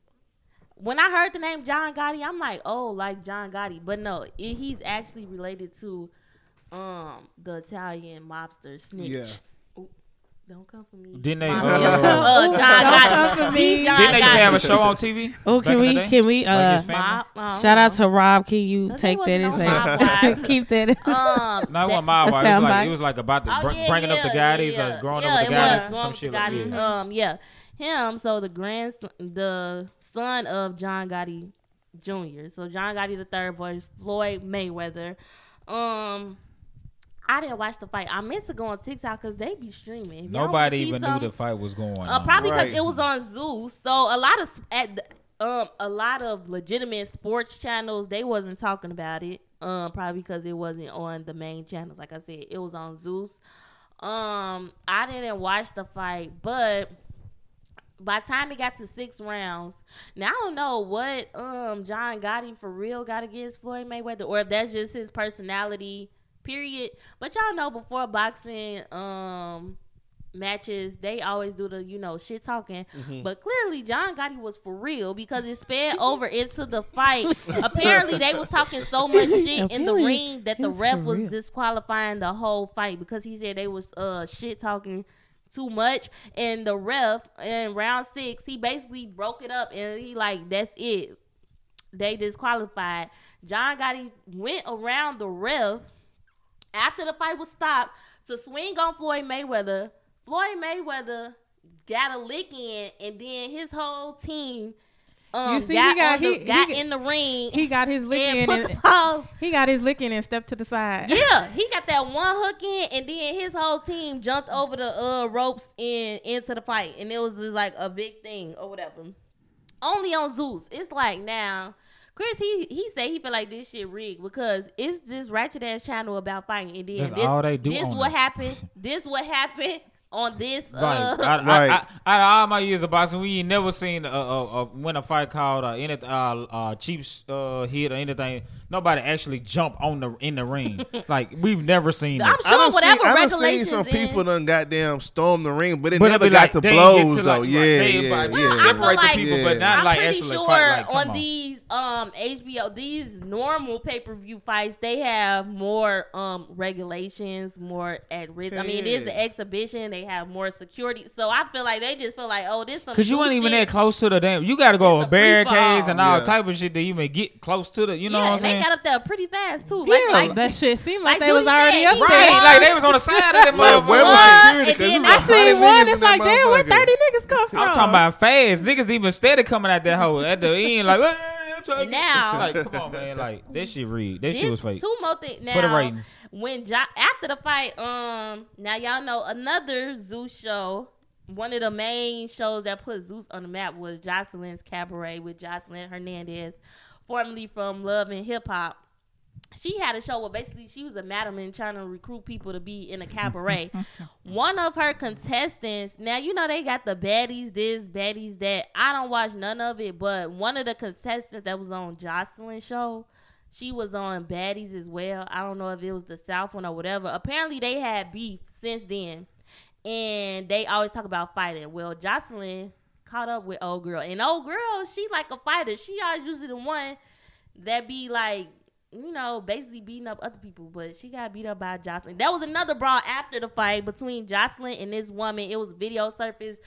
S3: When I heard the name John Gotti, I'm like, oh, like John Gotti, but no, it, he's actually related to um the Italian mobster snitch.
S2: Yeah.
S3: Ooh, don't come for me.
S5: Didn't they?
S3: Mafia.
S5: Uh,
S3: Uh, John
S4: Don't
S3: Gotti.
S4: come for me.
S3: John
S5: didn't they used to have a show on TV?
S1: Oh, can we? Can we? Uh,
S5: his family?
S3: Mob- I
S1: shout out to Rob. Can you take that
S3: wasn't
S1: as
S3: no Mob Wives.
S1: a keep that as
S3: know. Um,
S5: No, it wasn't my wife. It was like
S1: soundbite.
S5: it was like about the
S3: Oh,
S5: br-
S3: yeah,
S5: bringing up the
S3: yeah,
S5: Gottis
S3: yeah,
S5: or growing
S3: yeah,
S5: up with
S3: it
S5: the
S3: was,
S5: some shit like
S3: Gotti.
S5: yeah.
S3: Um, yeah, him. So the grand, the son of John Gotti Jr. So John Gotti the third voice, Floyd Mayweather. Um, I didn't watch the fight. I meant to go on TikTok because they be streaming. If
S5: Nobody even knew the fight was going
S3: Uh,
S5: on.
S3: probably because
S2: Right.
S3: it was on Zeus. So a lot of at the, um a lot of legitimate sports channels they wasn't talking about it. Um, probably because it wasn't on the main channels. Like I said, it was on Zeus. Um, I didn't watch the fight, but by the time it got to six rounds, now I don't know what um John Gotti for real got against Floyd Mayweather, or if that's just his personality. Period. But y'all know before boxing um matches, they always do the you know shit talking. But clearly John Gotti was for real because it sped over into the fight. Apparently they was talking so much shit in the ring that the ref was
S1: real.
S3: disqualifying the whole fight because he said they was uh shit talking too much. And the ref in round six he basically broke it up and he like that's it. They disqualified. John gotti went around the ref. After the fight was stopped to swing on floyd mayweather floyd mayweather got a lick in and then his whole team um,
S4: You see,
S3: got,
S4: he got-
S3: the-
S4: he-
S3: got
S4: he-
S3: in the ring
S4: He got his lick
S3: and
S4: in.
S3: put
S4: And,
S3: ball
S4: he got his lick in and stepped to the side.
S3: yeah, he got that one hook in, and then his whole team jumped over the uh, ropes and into the fight, and it was just like a big thing or whatever. Only on Zeus, it's like now. Chris, he he said he feel like this shit rigged because it's this ratchet ass channel about fighting, and then
S5: That's
S3: this,
S5: all they do
S3: This
S5: on
S3: what
S5: it.
S3: happened. This what happened on this.
S5: Right.
S3: Uh,
S5: I, I,
S2: Right.
S5: I, out of all my years of boxing, we ain't never seen a, a, a win a fight called uh, any uh, uh, cheap uh, hit or anything. Nobody actually jump on the in the ring. like we've never seen
S3: I'm
S5: it.
S3: sure
S2: I done
S3: whatever
S2: seen, I done seen some
S3: in-
S2: people done goddamn storm the ring, but it
S5: But
S2: never got
S5: like,
S2: to
S5: they ain't get
S2: blows
S5: to,
S2: though.
S5: like,
S2: yeah,
S5: they
S2: yeah,
S5: ain't about-
S2: yeah.
S3: I feel
S5: Separate
S3: like-
S5: the people,
S2: Yeah.
S5: but not
S3: I'm
S5: like
S3: pretty
S5: actually
S3: sure
S5: fight. Like,
S3: on,
S5: on.
S3: these um HBO, these normal pay per view fights, they have more um regulations, more at risk. I mean, it is the exhibition; they have more security. So I feel like they just feel like, oh, this
S5: Cause you
S3: new
S5: weren't even that close to the damn. You got to go
S3: a
S5: barricades and all type of shit that you even get close to the. You know what I'm
S3: and they got up there pretty fast too.
S5: Yeah.
S3: Like, like
S4: That shit seemed like,
S3: Like
S4: they was already
S3: said,
S4: up
S3: he
S4: there.
S5: Right, like they was on the side of that
S2: Like, where
S5: motherfucker.
S2: was
S3: One,
S2: security?
S3: and
S2: 'Cause
S3: then
S2: it was
S3: they-
S4: I
S2: a
S4: seen one. It's like, damn, where thirty niggas come from?
S5: I'm talking about fast. Niggas even steady coming at that hole at the end, like. "Hey, I'm trying
S3: Now-
S5: like, come on, man, like this shit rigged. this shit was fake
S3: Two more things now.
S5: for the ratings.
S3: when jo- after the fight, um, now y'all know another Zeus show. One of the main shows that put Zeus on the map was Joseline's Cabaret with Joseline Hernandez, formerly from Love and Hip Hop. She had a show where basically she was a madam and trying to recruit people to be in a cabaret. One of her contestants, now you know they got the baddies this, baddies that. I don't watch none of it, but one of the contestants that was on Joseline's show, she was on Baddies as well. I don't know if it was the South one or whatever. Apparently, they had beef since then, and they always talk about fighting. Well, Joseline caught up with old girl, and old girl, she like a fighter. She always usually the one that be like, you know, basically beating up other people. But she got beat up by Joseline. That was another brawl after the fight between Joseline and this woman. It was video surface.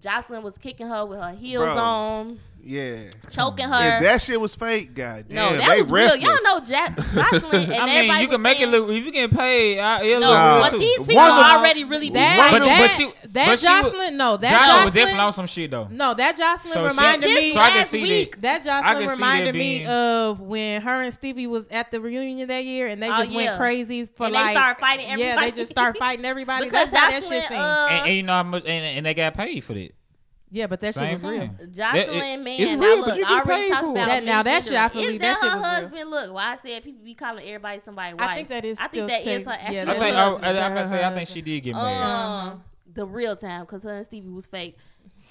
S3: Joseline was kicking her with her heels
S2: Bro.
S3: on,
S2: Yeah.
S3: choking her.
S2: If that shit was fake, god damn,
S3: no, that
S2: they
S3: was real.
S2: restless.
S3: Y'all know Jack Joseline and
S5: I mean,
S3: everybody
S5: you can make
S3: saying,
S5: it look if you get paid. I, it'll
S3: No,
S5: look real
S3: but
S5: too.
S3: these people
S2: One of them-
S3: already really bad.
S4: That,
S3: fighting.
S5: But-
S4: that,
S5: but she-
S4: that
S5: but she was-
S4: Joseline, no, that
S5: Joseline
S4: Joseline,
S5: was definitely on some shit though.
S4: no, that Joseline
S5: So
S4: reminded
S3: Just
S4: me.
S5: so
S3: last
S5: see
S3: week,
S4: That
S5: I Joseline
S4: reminded
S5: that
S4: me of when her and Stevie was at the reunion that year, and they
S3: Oh,
S4: just
S3: yeah.
S4: went crazy for
S3: And they
S4: like
S3: started fighting
S4: Yeah, they just start fighting everybody.
S3: because
S4: That's how that shit seemed.
S3: uh,
S5: and, and you know how much, and, and they got paid for that.
S4: Yeah, but that
S5: Same
S4: shit was real.
S3: Joseline,
S5: That- it-
S3: man,
S5: it's
S3: now
S5: real,
S3: look,
S5: but you
S3: I
S5: get
S3: already
S5: paid
S3: talked
S5: for
S3: about
S5: it.
S4: That- now that shit, I
S3: misgender.
S4: believe
S3: Is
S4: that
S3: that
S4: shit
S3: her
S4: was real.
S3: husband? Look, why I said people be calling everybody somebody wife.
S4: I think that is.
S3: I
S4: still
S3: think that is
S4: take-
S3: her
S4: yeah,
S3: actual
S4: that
S5: I think
S4: is-
S5: I,
S3: husband.
S5: I,
S4: that
S5: I'm gonna say I think she did get married.
S3: Um, the real time because her and Stevie was fake.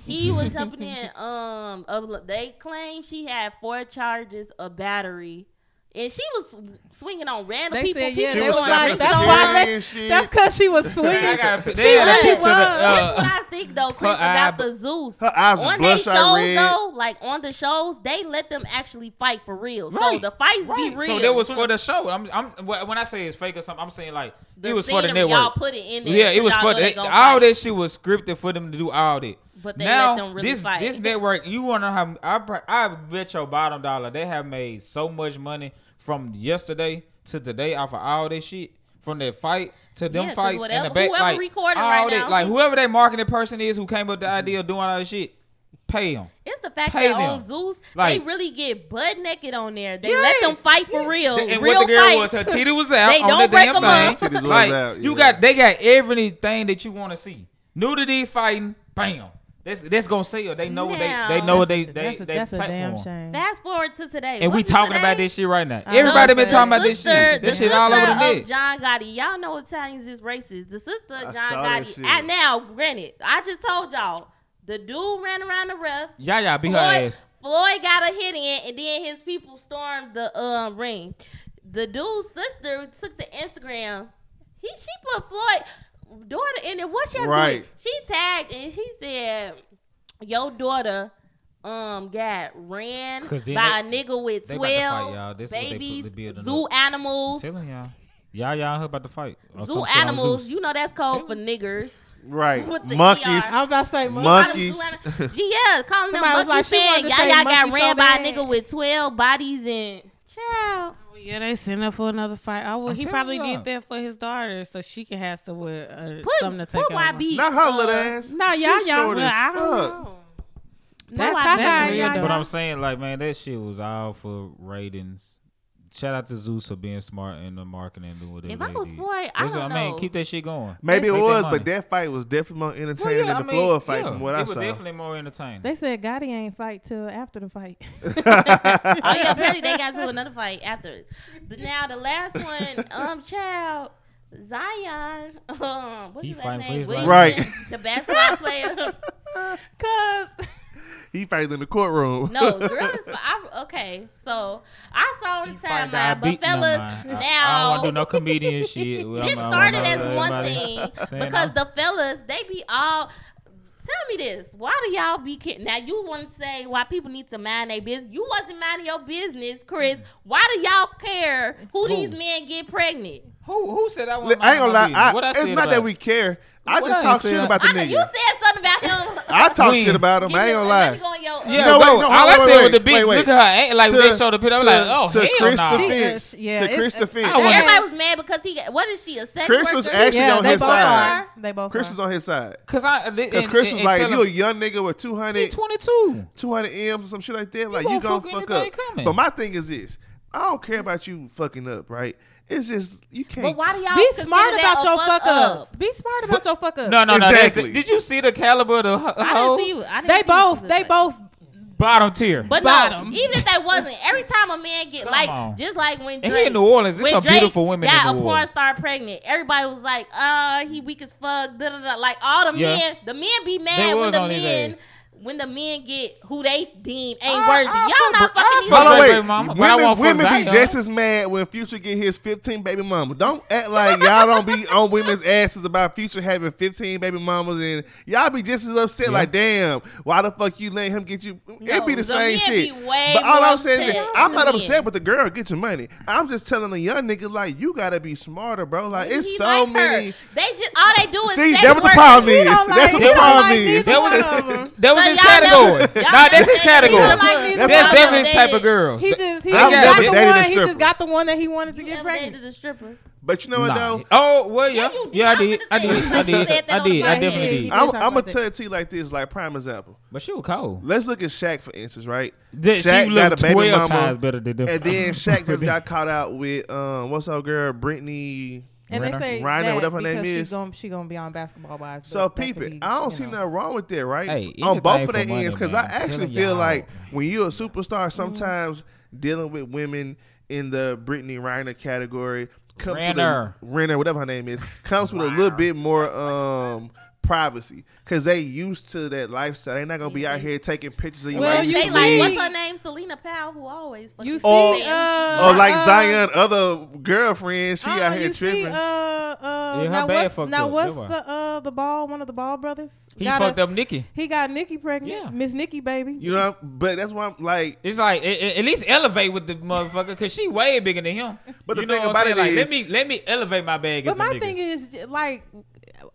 S3: He was jumping in. Um, of, they claim she had four charges of battery and she was swinging on random
S4: They
S3: people.
S4: said, yeah,
S3: people
S4: they
S2: was
S3: going
S4: like, that's why they,
S2: and shit.
S4: that's because she was swinging.
S5: Got a
S4: She
S5: they had a
S4: was.
S5: picture. of the,
S3: That's
S5: Uh,
S3: what I think though, Chris,
S5: her eye-
S3: about the Zeus.
S2: Her eyes was
S3: on their shows
S2: red.
S3: though, like on the shows, they let them actually fight for real. So the fights be real.
S5: So that was for the show. I'm, I'm when I say it's fake or something, I'm saying like
S3: the
S5: it was for the
S3: scenery, Y'all put it in there.
S5: Yeah, it was for
S3: know
S5: that. All
S3: fight.
S5: that shit was scripted for them to do all that.
S3: But they
S5: now
S3: let them really
S5: this
S3: fight.
S5: this network, you want to have? I I bet your bottom dollar they have made so much money from yesterday to today off of all this shit. From that fight to them
S3: Yeah, 'cause
S5: fights and
S3: whatever-
S5: the back,
S3: whoever
S5: like
S3: recording
S5: all
S3: right
S5: that,
S3: now.
S5: like whoever that marketing person is who came up with the idea of doing all this shit, pay them.
S3: It's the fact
S5: Pay
S3: that
S5: them.
S3: on Zeus,
S5: Like-
S3: they really get butt naked on there. They
S5: Yes.
S3: let them fight for real.
S5: And
S3: real
S5: what the girl
S3: fights.
S5: was, her titty was out
S3: They
S5: on
S3: don't
S5: the
S3: break
S5: damn
S3: 'em up.
S5: thing.
S2: Titties was
S5: Like
S2: out,
S5: you got, they got everything that you want to see. Nudity fighting, bam. That's that's gonna sell. They know what they they know what they they
S4: that's a,
S5: they
S4: that's a damn
S5: platform.
S4: shame.
S3: Fast forward to today,
S5: And we
S3: What's it
S5: talking
S3: today?
S5: about this shit right now.
S4: I
S5: Everybody
S4: know,
S5: been talking
S3: The
S5: about this shit. This
S3: the
S5: shit all over the
S3: sister
S5: net.
S3: of John Gotti. Y'all know Italians is racist. The sister of John Gotti.
S2: shit.
S3: And now, granted, I just told y'all the dude ran around the ref.
S5: Yeah, yeah, beat her
S3: Floyd,
S5: ass.
S3: Floyd got a hit in, and then his people stormed the um, ring. The dude's sister took to Instagram. He she put Floyd daughter in it. What she had
S2: Right.
S3: with- She tagged and she said, "Your daughter." Um, got ran
S5: 'Cause then
S3: by
S5: they-
S3: a nigga with
S5: they about to fight,
S3: twelve
S5: y'all. This is what they put
S3: babies,
S5: the building
S3: zoo
S5: up.
S3: animals,
S5: telling y'all. Y'all y'all heard about the fight.
S3: Zoo animals.
S5: Zeus.
S3: You know that's code for niggers.
S2: Right. Monkeys.
S3: ER.
S4: I was about to say,
S2: Mon-
S4: Mon-
S2: Monkeys.
S3: yeah, calling them monkeys
S4: like, she
S3: saying
S4: wanted to
S3: y'all got
S4: monkey so
S3: ran by a
S4: bad.
S3: nigga with twelve bodies and child.
S1: Yeah, they sent up for another fight. Oh, well,
S5: I'm
S1: he probably
S5: y'all.
S1: did that for his daughter, so she can have some, uh,
S3: Put,
S1: something to take
S3: put
S1: over.
S3: YB.
S2: Not her
S3: uh,
S2: little ass.
S4: No,
S2: She
S4: y'all young.
S2: short
S1: Well,
S2: as
S1: I don't know.
S3: No,
S1: That's,
S3: I-
S1: that's
S4: Haha,
S1: real.
S5: But I'm saying, like, man, that shit was all for ratings. Shout out to Zeus for being smart in the marketing and doing whatever.
S3: If I
S5: they
S3: was
S5: did.
S3: Floyd, I
S5: That's
S3: don't
S5: what I mean,
S3: know.
S5: keep that shit going.
S2: Maybe it
S5: Make that
S2: was,
S5: money.
S2: but that fight was definitely more
S5: Well,
S2: entertaining
S5: yeah,
S2: than
S5: I
S2: the
S5: mean,
S2: Floyd fight
S5: yeah,
S2: from what I said.
S5: it
S2: I
S5: was
S2: saw.
S5: definitely more entertaining.
S4: They said Gotti ain't fight till after the fight.
S3: Oh yeah, apparently they got to another fight after. The- Now the last one, um, child. Zion, um, what's
S5: He
S3: his
S5: fighting for
S3: name?
S5: his life.
S2: Right.
S3: The basketball player.
S4: Cause
S2: he fighted in the courtroom.
S3: No, girl is. I, okay, so I saw the
S5: He fight the
S3: timeline, but
S5: beat- never
S3: fellas,
S5: mind. I- I, don't want to do no comedian shit.
S3: this
S5: I'm- I
S3: started
S5: wanna
S3: as one thing because
S5: I'm-
S3: the fellas they be all. Tell me this: Why do y'all be ki- now? You want to say why people need to mind their business? You wasn't minding your business, Chris. Why do y'all care who, these men get pregnant?
S5: who who said I want?
S2: I ain't gonna lie. I,
S5: what I
S2: it's
S5: said
S2: not
S5: about
S2: that we care. I
S5: What
S2: just
S5: I
S2: talk shit about the
S3: I
S2: nigga.
S3: you said something about him.
S2: I talk
S5: When?
S2: shit about him. I ain't gonna lie.
S3: Let me go your, uh,
S5: Yeah,
S2: No,
S5: no,
S2: wait, no,
S5: all
S2: hold
S5: I
S2: on,
S5: said
S2: wait,
S5: was the
S2: wait,
S5: beat.
S2: wait, wait.
S5: Look at her, ain't like
S2: To-
S5: they showed the picture. I'm like, oh
S2: to
S5: hell
S2: Chris
S5: no.
S2: defense.
S4: She yeah,
S2: to Chris
S4: it's-
S2: defense.
S3: Everybody was mad because he got. What is she? A sex
S2: Chris
S3: worker?
S2: was actually
S4: yeah,
S2: on
S4: they
S2: his
S4: both
S2: side.
S4: are. They both
S2: Chris
S4: are.
S2: was on his side.
S5: Cause I
S2: Because Chris was like, you a young nigga with 200,
S5: 22,
S2: 200 M's or some shit like that. Like,
S5: gonna
S2: you gonna
S5: fuck
S2: fuck up.
S5: coming.
S2: But my thing is this. I don't care about you fucking up, right? It's just, you can't.
S3: But why do y'all
S4: Be smart about your
S3: fuck
S4: fuck
S3: up?
S4: ups. Be smart about your fuck ups.
S5: No, no, no. that's-
S2: Exactly.
S5: Did you see the caliber of the ho-
S3: I
S5: hoes?
S3: didn't see. I didn't
S4: They
S3: see
S4: both,
S3: what
S4: they
S3: she
S4: both.
S5: Bottom tier.
S3: But
S4: Bottom.
S3: no, even if they wasn't, every time a man get
S5: Come
S3: like,
S5: on.
S3: just like when
S5: And he in New Orleans. it's
S3: when
S5: some
S3: Drake
S5: beautiful women
S3: got
S5: in
S3: a porn
S5: Orleans.
S3: star pregnant, everybody was like, "Uh, he weak as fuck." Da, da, da. Like all the
S5: Yeah.
S3: men, the men be mad when the men.
S5: ass.
S3: When the men get who they deem ain't
S5: I-
S3: worthy,
S5: I
S3: y'all
S5: fuck
S3: not fucking
S5: I
S3: these
S5: fuck
S2: Hold on,
S5: with
S3: niggas.
S2: wait.
S5: baby mama,
S2: women women be
S5: Zion.
S2: just as mad when Future get his 15 baby mamas. Don't act like y'all don't be on women's asses about Future having 15 baby mamas and y'all be just as upset. Like, damn, why the fuck you let him get you? it be the,
S3: the
S2: same
S3: men
S2: shit.
S3: be way
S2: but all
S3: more
S2: I'm saying is, I'm not
S3: the
S2: upset with the girl. Get your money. I'm just telling a young nigga like, you gotta be smarter, bro. Like, it's
S3: He
S2: so
S3: like
S2: many.
S3: Her. They just all they do is
S2: See,
S3: sex
S2: that's what the problem is.
S3: don't
S2: That's what the problem
S4: like
S2: is.
S5: That was
S4: one
S5: his, that was
S3: So
S5: his
S3: y'all
S5: category.
S3: never-
S5: Nah, that's his category.
S4: like
S5: That's
S4: one
S5: definitely his type of girls.
S4: He just he just got the one. He just got the one that he wanted to
S3: You
S4: get
S3: ever
S4: pregnant.
S3: dated a stripper?
S2: But you know what
S5: Nah.
S2: though?
S5: Oh well, yeah,
S3: Yeah,
S5: yeah, I
S3: I
S5: did, I
S3: gonna
S5: did, I did, I did, I definitely did.
S4: did
S2: I'm, I'm gonna
S4: that.
S2: tell it to you like this, like prime example.
S5: But she was cold.
S2: Let's look at Shaq for instance, right?
S5: That she
S2: Shaq got a baby mama,
S5: times better than them.
S2: and then Shaq just got caught out with um, what's her girl, Brittany.
S4: And
S5: Renner?
S4: they say
S2: Reiner,
S4: that
S2: whatever her name
S4: because
S2: is.
S4: She's gonna, she gonna be on basketball wives.
S2: So
S4: but that
S2: peep it.
S4: be,
S2: I don't see
S4: know.
S2: nothing wrong with that, right?
S5: Hey,
S2: On both of their
S5: money,
S2: ends, because. I actually feel
S5: y'all.
S2: like when you're a superstar, sometimes dealing with women in the Brittany Reiner category comes
S5: Renner.
S2: with a, Renner, whatever her name is, comes with a little bit more um privacy because they used to that lifestyle. They're not gonna be out mm-hmm. here taking pictures of you.
S4: Well, you
S2: see,
S3: like what's her name, Selena Powell, who always
S4: you see,
S2: or,
S4: uh,
S2: or like
S4: uh,
S2: Zion, other girlfriends. She
S4: uh,
S2: out here
S4: you
S2: tripping.
S4: See, uh, uh,
S5: yeah,
S4: now what's, now what's the uh, the ball? One of the ball brothers.
S5: He
S4: got
S5: fucked a, up Nikki.
S4: He got Nikki pregnant.
S5: Yeah.
S4: Miss Nikki, baby.
S2: You know, but that's why I'm like.
S5: It's like it, it, at least elevate with the motherfucker because she way bigger than him.
S2: But the
S5: you
S2: thing about it
S5: like,
S2: is,
S5: let me let me elevate my bag.
S4: But my
S5: nigga.
S4: thing is like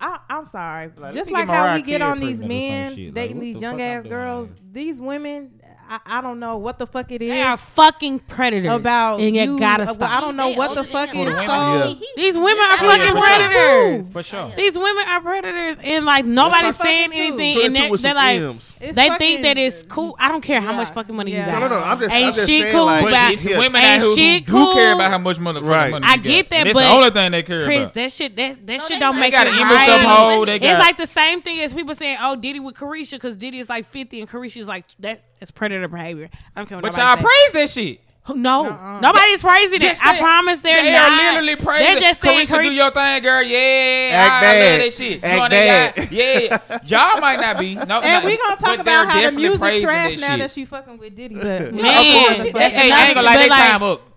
S4: I, am sorry.
S5: Like,
S4: just like how we get on these men dating
S5: like,
S4: these young ass girls, these women I, I don't know what the fuck it is.
S1: They are fucking predators.
S4: About
S1: and you,
S4: you
S1: gotta stop.
S4: I don't know what the fuck is. So
S1: these women are fucking predators.
S5: For sure.
S1: These women are predators, and like nobody's saying anything, and they're, like they think that it's cool. I don't care how much fucking money you got.
S2: No, no, no. I'm just,
S1: ain't
S2: I'm
S1: just
S2: saying,
S1: cool
S5: about women
S1: ain't
S5: who,
S1: she
S5: cool. Who care about how much money?
S2: Right.
S1: I get that, but
S5: the only thing they care
S1: Chris, that shit that that shit don't make it. It's like the same thing as people saying, "Oh, Diddy with Caresha," because Diddy is like fifty and Caresha is like that it's predator behavior. I'm coming.
S5: But y'all praise that shit.
S1: No,
S4: Nuh-uh.
S1: nobody's praising
S5: yes,
S1: it.
S5: They, I
S1: promise they're
S5: they
S1: not.
S5: They are literally praising.
S1: They're just saying,
S5: Caresha, do your thing, girl. Yeah,
S2: Act
S5: I love that shit.
S2: Act
S5: you
S2: bad.
S5: Yeah, y'all might not be. No,
S4: and we gonna talk about how the music trash
S5: that
S4: now that she fucking with Diddy. But
S1: man,
S5: of course, she,
S1: that's
S5: hey, I ain't gonna
S1: like
S5: that
S1: like,
S5: time up.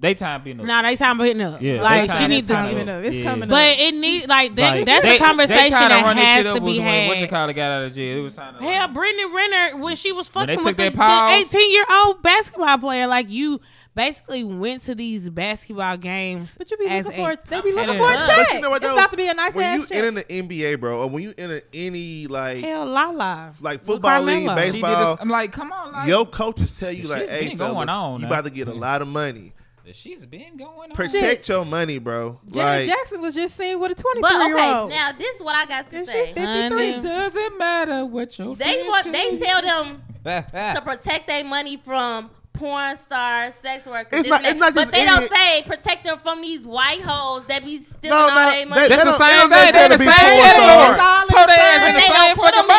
S5: They time being up.
S1: Nah, they time being up.
S5: Yeah,
S1: like she
S5: needs
S1: to.
S4: Coming up. It's
S5: yeah.
S4: coming up.
S1: But it need like, that,
S5: like
S1: that's
S5: they,
S1: a conversation that has to be
S5: had. What you
S1: call
S5: it got out of jail? It was time.
S1: Hell, like, Brittany Renner when she was fucking with the, 18 year old basketball player, like you basically went to these basketball games.
S4: But you be looking for
S1: a,
S4: they be looking for a check.
S2: You know
S4: it's about to be a nice
S2: when
S4: ass
S2: you
S4: check.
S2: in the NBA, bro, or when you in any like
S1: hell la
S2: la
S1: like
S2: football league, baseball.
S5: I'm like, come on, like,
S2: your coaches tell you like, hey,
S5: going on,
S2: you about to get a lot of money.
S5: She's been going on.
S2: Protect your money, bro.
S4: Janet
S2: like,
S4: Jackson was just seen with a 23
S3: but, okay, year
S4: old.
S3: Now this is what I got to
S4: and
S3: say.
S4: 53.
S5: Doesn't matter what your
S3: they want. Is. They
S5: tell
S3: them to protect their money from porn stars, sex workers.
S2: It's not, it's not
S3: but they
S2: idiot.
S3: don't say protect them from these white hoes that be stealing
S2: no, no, all
S3: their money.
S5: That's the same thing. They're the same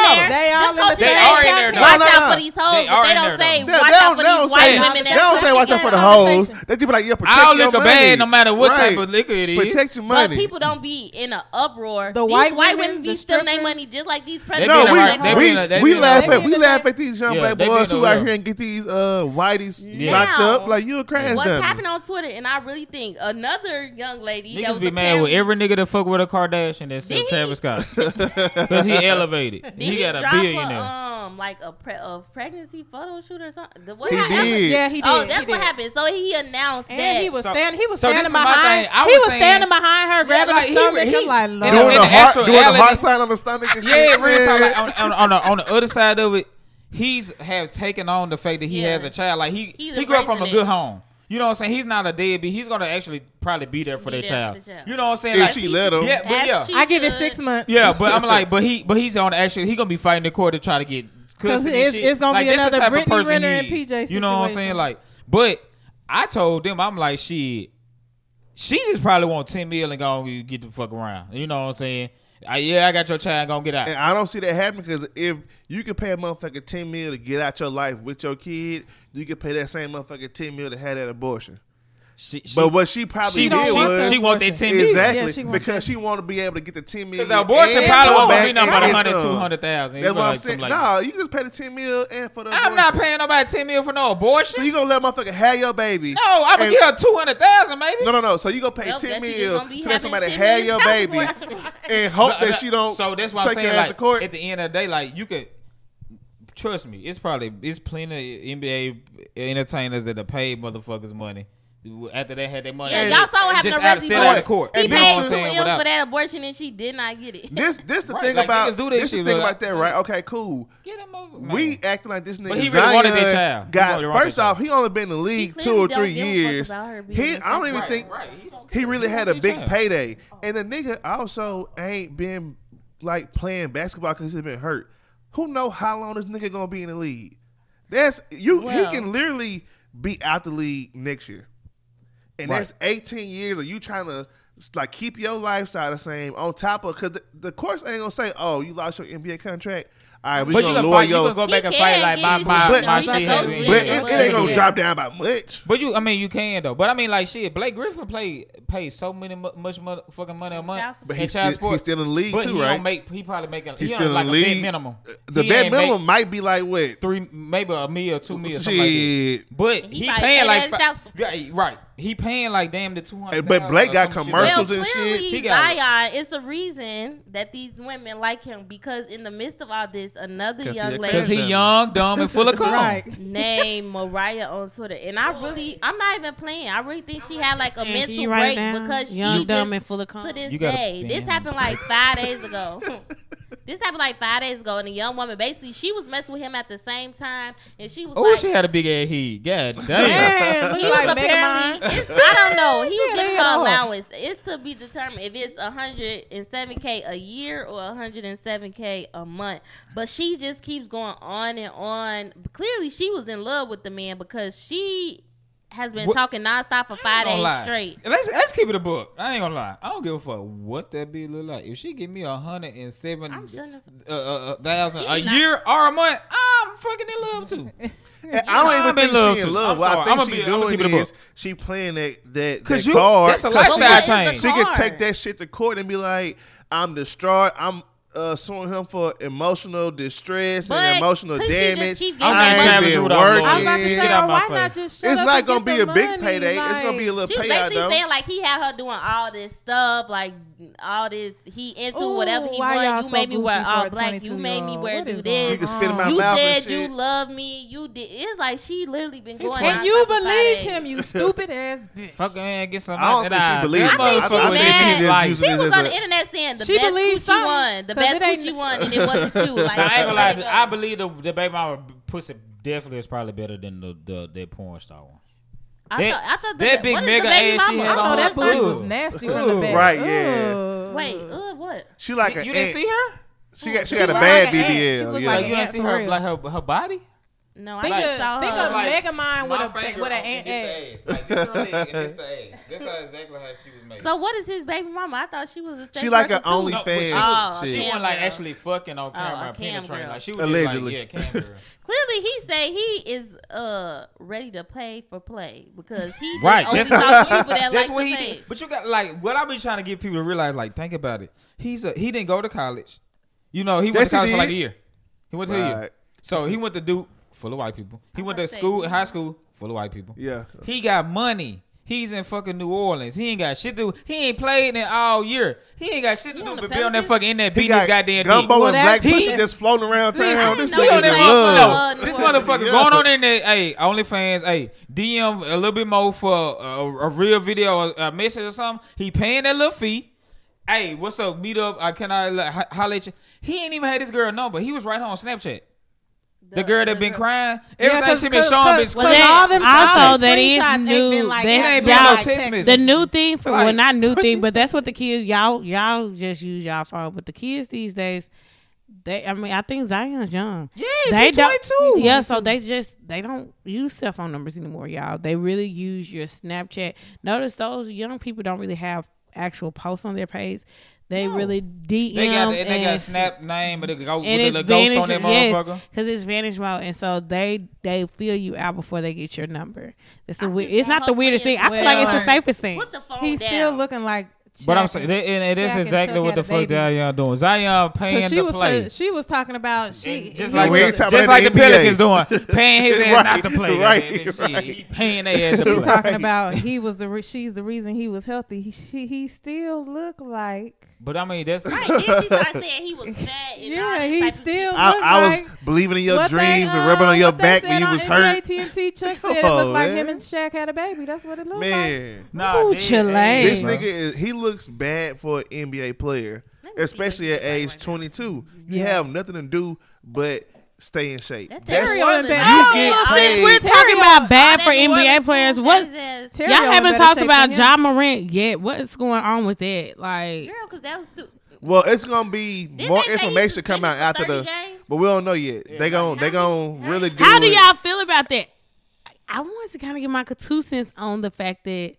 S4: in
S3: there.
S4: They all in
S5: They are in there.
S3: Watch out for these hoes. But they don't say watch out for these white women.
S2: They don't say watch out for the hoes. They just be like, yeah, protect your
S5: money. All
S2: liquor
S5: bad, no matter what type of liquor it is.
S2: Protect your money.
S3: But people don't be in an uproar.
S4: The white women
S3: be stealing their money just like these predators.
S2: No, we laugh at we laugh at these young black boys who out here and get these uh whiteys locked up. Like you a crash.
S3: What's happening on Twitter? And I really think another young lady
S5: niggas be mad with every nigga that fuck with a Kardashian
S3: that's
S5: Travis Scott because he elevated.
S3: He,
S5: he,
S3: he
S5: got a billionaire.
S3: A, um, like a, pre- a pregnancy photo shoot or something. What
S2: he
S3: happened?
S2: did.
S4: Yeah, he oh, did.
S3: Oh, that's
S4: did.
S3: what happened. So he announced
S4: and
S3: that
S4: he was
S5: so,
S4: standing. He was
S5: so
S4: standing behind.
S5: Was
S4: he
S5: was saying,
S4: standing behind her, grabbing
S5: yeah,
S4: like,
S5: her
S4: stomach.
S5: He, he,
S4: he
S5: like
S2: doing the heart, doing the heart sign on the stomach.
S5: yeah, real talk. on the other side of it, he's have taken on the fact that he
S3: yeah.
S5: has a child. Like he
S3: he's
S5: he grew up from a good home. You know what I'm saying? He's not a deadbeat. He's gonna actually probably be there for, their, child.
S3: child.
S5: You know what I'm saying?
S2: If
S5: like,
S2: she let him,
S5: yeah, but yeah,
S4: I give it six months.
S5: Yeah, but I'm like, but he, but he's on actually. He gonna be fighting the court to try to get
S4: because it's, it's, gonna
S5: like,
S4: be another Brittany Renner and PJ. Situation.
S5: You know what I'm saying? Like, but I told them I'm like, shit. She just probably want ten million and go get the fuck around. You know what I'm saying? Yeah, I got your child. Gonna get out.
S2: And I don't see that happening because if you can pay a motherfucker ten mil to get out your life with your kid, you can pay that same motherfucker ten mil to have that abortion.
S5: She, she,
S2: but what she probably
S5: she
S2: did
S4: want
S2: was
S5: she want that ten million
S2: exactly
S4: yeah, she
S2: because she want to be able to get the ten million.
S5: Because abortion probably won't be no about
S2: a
S5: hundred,
S2: two hundred
S5: thousand.
S2: That's what I'm saying.
S5: Like
S2: nah, you just pay the ten mil and for the.
S5: I'm
S2: abortion.
S5: not paying nobody ten mil for no abortion.
S2: So you gonna let motherfucker have your baby?
S5: No, I'm gonna give her two hundred thousand maybe.
S2: No, no, no. So you gonna pay
S3: well,
S2: ten mil to let somebody have your baby and hope that she don't.
S5: So that's why I'm saying like at the end of the day, like you could trust me, it's probably it's plenty of NBA entertainers that are paid motherfuckers money after they had their money.
S3: Yeah, y'all saw what happened to Reggie Bush.
S5: Court.
S3: He paid two for that abortion and she did not get it.
S2: This this the thing about this, the thing about that, right? Okay, cool.
S5: Get him over.
S2: We acting like this nigga.
S5: But he really
S2: Zion
S5: wanted child.
S2: Got, first off, he only been in the league two or three years. He I don't even think.
S5: He,
S2: really had a big payday. And the nigga also ain't been like playing basketball because he's been hurt. Who know how long this nigga gonna be in the league? That's you. he can literally be out the league next year and
S6: right.
S2: that's 18 years of you trying to like keep your lifestyle the same on top of because the, the course ain't gonna say, oh, you lost your NBA contract. All right, we
S5: but
S2: gonna
S5: you gonna,
S2: your,
S5: you go back and fight like my my,
S2: but,
S5: my shit.
S2: But it, it, ain't gonna drop down by much.
S5: But you, I mean, you can though. But I mean, like shit, Blake Griffin played paid so many much fucking money a month.
S2: But he's still, he's still in the league
S5: but
S2: too,
S5: he
S2: right?
S5: Don't make, he probably making
S2: he's
S5: he
S2: still
S5: like
S2: in the league.
S5: minimum.
S2: The
S5: bad
S2: minimum might be like what
S5: three, maybe a meal, two meals, something like that. But
S3: he,
S5: paying like right. He paying like damn the two hundred.
S2: But Blake got commercials
S3: well,
S2: and shit.
S5: He got
S3: Zion is the reason that these women like him because in the midst of all this, another young
S2: lady
S5: because he young, dumb, and full of cum.
S4: right.
S3: Moriah on Twitter, and I really, I'm not even playing. I really think she had like a mental
S1: right
S3: break
S1: now,
S3: because
S1: young,
S3: she
S1: dumb,
S3: just,
S1: and full of cum.
S3: To this day, this happened like five days ago. This happened like five days ago, and a young woman basically she was messing with him at the same time, and she was.
S5: Oh,
S3: like,
S5: she had a big ass head. God damn.
S4: damn
S3: he was
S4: like
S3: apparently. It's, I don't know. He was giving her allowance. It's to be determined if it's 107k a year or 107k a month. But she just keeps going on and on. Clearly, she was in love with the man because she has been
S5: what?
S3: talking nonstop for five days
S5: lie.
S3: straight.
S5: Let's let's keep it a book. I ain't gonna lie. I don't give a fuck what that bitch look like. If she give me a hundred and seven uh, uh, uh, thousand a year or a month, I'm fucking in love too.
S2: I don't even think
S5: love
S2: she in love. What I think
S5: she's
S2: doing is she playing that that, that
S5: you,
S2: card.
S5: That's a lifestyle change.
S2: She
S3: could
S2: take that shit to court and be like, "I'm distraught. I'm uh, suing him for emotional distress
S3: but
S2: and emotional damage. I ain't been working.
S4: I'm about to say, oh, why
S5: face.
S4: not just
S2: It's not gonna be a
S4: money.
S2: big payday. Like, it's gonna be a little
S3: she's
S2: payout.
S3: She's
S2: basically
S3: saying like he had her doing all this stuff, like all this. He into
S4: Ooh,
S3: whatever he wants. You
S4: so
S3: made me wear all black. You made me wear do this.
S2: You can spit in my
S3: you
S2: mouth. You
S3: said you love me. You did. It's like she literally been going.
S4: And you believed him, you stupid ass bitch.
S5: Fuck man, get some.
S2: I don't think she believed.
S3: I think she mad.
S2: She
S3: was on the internet saying the best
S4: she
S3: won. The best coochie one, and it wasn't you. Like,
S5: I ain't lie. I believe the, the baby mama pussy definitely is probably better than the the, the porn star one.
S3: I,
S5: that,
S3: thought, I thought
S5: that,
S3: that
S5: big mega ass she had
S4: I know that
S5: thing
S4: was nasty
S5: ooh.
S4: from the back.
S2: Right, yeah.
S4: Ooh.
S3: Wait, uh, what?
S2: She like
S5: you, you didn't see her?
S2: She got she,
S4: she
S2: got a bad
S4: like
S2: BBL.
S4: She
S2: yeah.
S5: like you didn't see her like her her body?
S3: No, I
S4: think like,
S3: saw
S4: think
S3: her.
S4: of like, Megamind with a with an ass.
S5: ass. Like this her exactly how she was made.
S3: So what is his baby mama? I thought she was a
S2: she like
S3: an
S2: OnlyFans.
S5: no. She,
S3: oh,
S5: she wasn't like actually fucking on
S3: oh,
S5: camera,
S3: oh,
S5: penetrating. Like she was
S2: allegedly.
S5: Like, yeah, cam
S3: Clearly, he say he is uh ready to pay for play because he
S5: right. That's, that's
S3: like
S5: what he
S3: play.
S5: did. But you got like what I been trying to get people to realize. Like think about it. He's a he didn't go to college. You know he went to college for like a year. He went to a year. So he went to Duke full of white people. He
S3: I
S5: went to school, high school, full of white people.
S2: Yeah.
S5: He got money. He's in fucking New Orleans. He ain't got shit to do. He ain't played in all year. He ain't got shit to
S3: he
S5: do but be on that fucking
S2: in
S5: that beat
S2: this
S5: goddamn
S2: gumbo
S5: dick.
S2: and black pussy just floating around town. This, no,
S3: this,
S5: no, this motherfucker
S3: yeah.
S5: going on in there. Hey, OnlyFans. Hey, DM a little bit more for a, a, a real video, a, a message or something. He paying that little fee. Hey, what's up? Meet up. I can I like, holler at you. He ain't even had this girl number. He was right on Snapchat. The, girl that been crying, everything
S4: yeah,
S5: she been showing been
S4: screaming.
S1: Well,
S4: all them
S1: also, that is new.
S4: Like,
S1: that, y'all,
S5: no like,
S1: the new thing for
S5: like, well,
S1: not new thing, but that's what the kids y'all y'all just use y'all phone. But the kids these days, they I mean I think Zion's young.
S5: Yeah,
S1: they
S5: 22.
S1: Yeah, so they just they don't use cell phone numbers anymore, y'all. They really use your Snapchat. Notice those young people don't really have actual posts on their page. They
S5: no.
S1: really DM.
S5: They got, and they got snap name, but the go,
S1: it's
S5: the vanish, ghost on that
S1: yes,
S5: motherfucker.
S1: Because it's vanish mode, and so they they feel you out before they get your number. It's the It's not the weirdest thing. I feel like it's the safest thing.
S3: Put the phone
S4: He's
S3: down.
S4: still looking like
S5: but I'm saying, they, and it is
S4: Shaq
S5: exactly what the fuck Zion doing. Zion paying
S4: she
S5: to
S4: was
S5: play.
S4: T- she was talking about she
S5: just,
S4: just
S5: like the, just like
S2: the,
S5: the Pelicans doing, paying his ass not to play.
S2: Right, right.
S5: Paying their ass.
S4: She talking about he was the re- she's the reason he was healthy. He, she, he still looked like.
S5: But I mean that's
S3: right. And she thought saying he was fat.
S4: yeah, he still.
S2: I, I
S4: like was
S2: believing in your dreams and
S4: uh, rubbing
S2: on your back when you was hurt.
S4: AT and T Chuck said it
S2: oh,
S4: looked like him and Shaq had a baby. That's what it looked like.
S2: Man,
S5: nah,
S2: this nigga he looks bad for an NBA player, especially at age 22. You
S4: yeah.
S2: have nothing to do but stay in shape.
S3: That's,
S2: That's
S4: Terrio.
S2: You
S3: oh,
S2: get paid.
S1: We're talking about bad for NBA players. What y'all haven't talked about Ja Morant yet? What's going on with that? Like,
S3: girl, because that was too.
S2: Well, it's gonna be
S3: Didn't
S2: more information come out after the,
S3: games?
S2: but we don't know yet. Yeah. They
S3: gonna
S2: they
S3: gonna
S2: really do.
S1: How do y'all feel about that? I wanted to kind of get my two cents on the fact that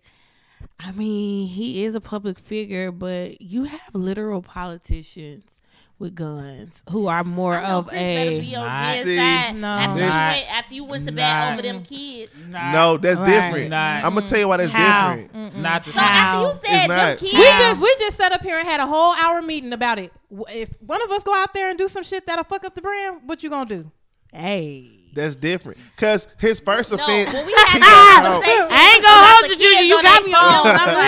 S1: I mean, he is a public figure, but you have literal politicians with guns who are more of a
S3: be on not,
S2: see,
S4: no,
S3: after, you went, after you went to
S5: bed
S3: not, over them kids.
S2: Not, no, that's
S1: right,
S2: different.
S5: Not,
S2: I'm gonna tell you why that's
S1: how?
S2: different.
S5: Not the
S3: so after you said them kids,
S4: we just we just sat up here and had a whole hour meeting about it. If one of us go out there and do some shit that'll fuck up the brand, what you gonna do?
S1: Hey.
S2: That's different. Cause his first offense.
S3: No, well, we had
S2: he,
S1: no,
S3: go
S1: hold you,
S3: junior.
S1: You got me on.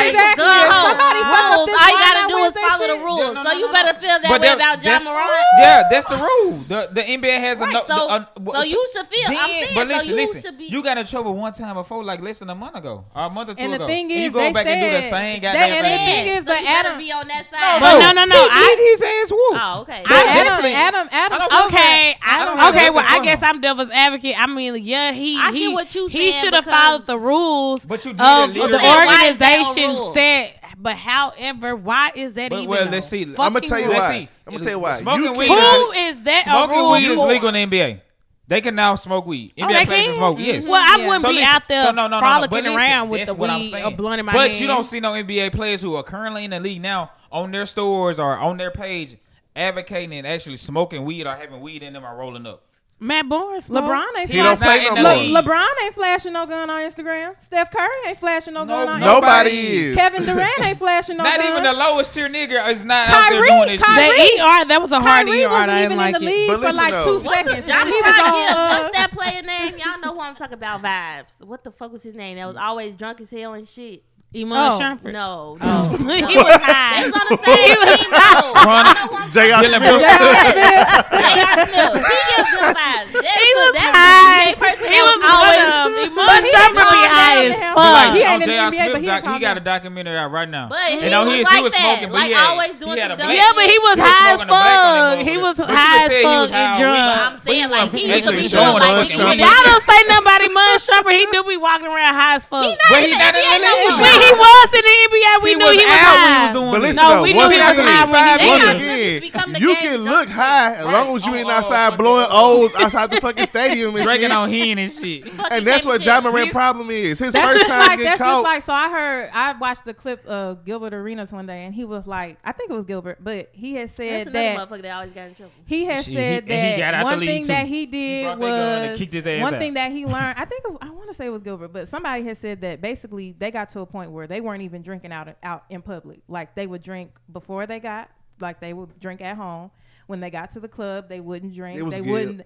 S4: Exactly. Somebody
S3: rules. All you gotta do is follow the rules. So you better feel that way about
S5: Ja
S3: Morant.
S5: Yeah, that's the rule. The the NBA has a uh,
S3: so you should feel.
S5: Then, but listen, listen. You got in trouble one time before, like less than a month ago, or a month or two ago.
S4: and the. Thing is,
S5: and you go back and do the same goddamn thing.
S4: And the
S5: thing
S4: is,
S3: so
S4: but Adam
S3: be on that side.
S1: No, no, no, no.
S5: He,
S1: I,
S5: his ass whoop.
S3: Oh, okay.
S1: I,
S4: Adam, Adam, Adam.
S5: I
S1: okay,
S5: I,
S1: okay. Well, I guess I'm devil's advocate. I mean, yeah, he
S3: I
S1: he, he should have followed the rules,
S5: but you
S1: of
S5: um,
S1: the organization said. But however, why is that
S5: but,
S1: even?
S5: Well, let's see.
S1: I'm
S2: gonna tell you why.
S5: See.
S2: I'm gonna tell you why.
S5: Smoking weed.
S1: Who
S5: is,
S1: that?
S5: Smoking weed is legal in the NBA. They can now smoke weed. NBA
S1: oh,
S5: players
S1: can?
S5: smoke. Yes.
S1: Well, I
S4: yeah.
S1: wouldn't
S5: so
S1: be
S5: listen,
S1: out there
S5: so no, no, no,
S1: frolicking
S5: no,
S1: around listen,
S5: with
S1: the weed or in my.
S5: But
S1: hand.
S5: you don't see no NBA players who are currently in the league now on their stores or on their page advocating and actually smoking weed or having weed in them or rolling up.
S1: Matt Barnes,
S4: LeBron ain't flashing.
S2: Play no
S4: Le- LeBron ain't flashing no gun on Instagram. Steph Curry ain't flashing no, no gun on Instagram.
S2: Nobody is.
S4: Kevin Durant ain't flashing no
S5: not
S4: gun.
S5: Not even the lowest tier nigga is not
S4: Kyrie, out
S5: there doing this
S4: Kyrie,
S5: shit.
S1: The ER that was a hard
S4: Kyrie
S1: ER.
S4: Wasn't
S1: I didn't
S4: even
S1: like
S4: in
S1: the
S4: league for like
S2: though.
S4: two seconds. Y'all he was on uh,
S3: that player name. Y'all know who I'm talking about. Vibes. What the fuck was his name? That was always drunk as hell and shit.
S1: Iman
S4: oh,
S1: sharper.
S3: No, no.
S1: Oh.
S3: no.
S1: he was high.
S3: They was on the same team,
S2: J.R. Smith.
S3: J.R. Smith. He gives them vibes.
S1: He was high. He was
S3: always.
S1: Iman Shumpert be high as fuck.
S4: He ain't in the NBA, but he,
S5: got a documentary out right now.
S3: But he, was like that. like always doing
S5: he
S1: Yeah, but he was high as fuck. He was high as fuck and drunk.
S3: I'm saying, like, he used to be drunk.
S1: Y'all don't say nobody about sharper. He do be walking around high as fuck.
S3: He not in the NBA
S1: he was in the NBA. We
S5: he
S1: knew
S5: was
S1: he was
S5: high. He was doing
S2: but listen,
S1: no,
S2: though,
S1: we knew he was high when he
S3: was
S2: again, You can look high as long as you ain't outside blowing O's outside the fucking stadium and
S5: Drinking on hen and shit.
S2: And that's what Ja
S5: Morant's
S2: problem is. His first time getting caught.
S4: like, so I heard, I watched the clip of Gilbert Arenas one day, and he was like, I think it was Gilbert, but he had said that,
S3: that
S4: He had said
S5: he,
S4: that one thing that he did was one thing that he learned. I think I want to say it was Gilbert, but somebody had said that basically they got to a point where they weren't even drinking out out in public. Like they would drink before they got, like they would drink at home. When they got to the club, they wouldn't drink. they
S2: good.
S4: wouldn't.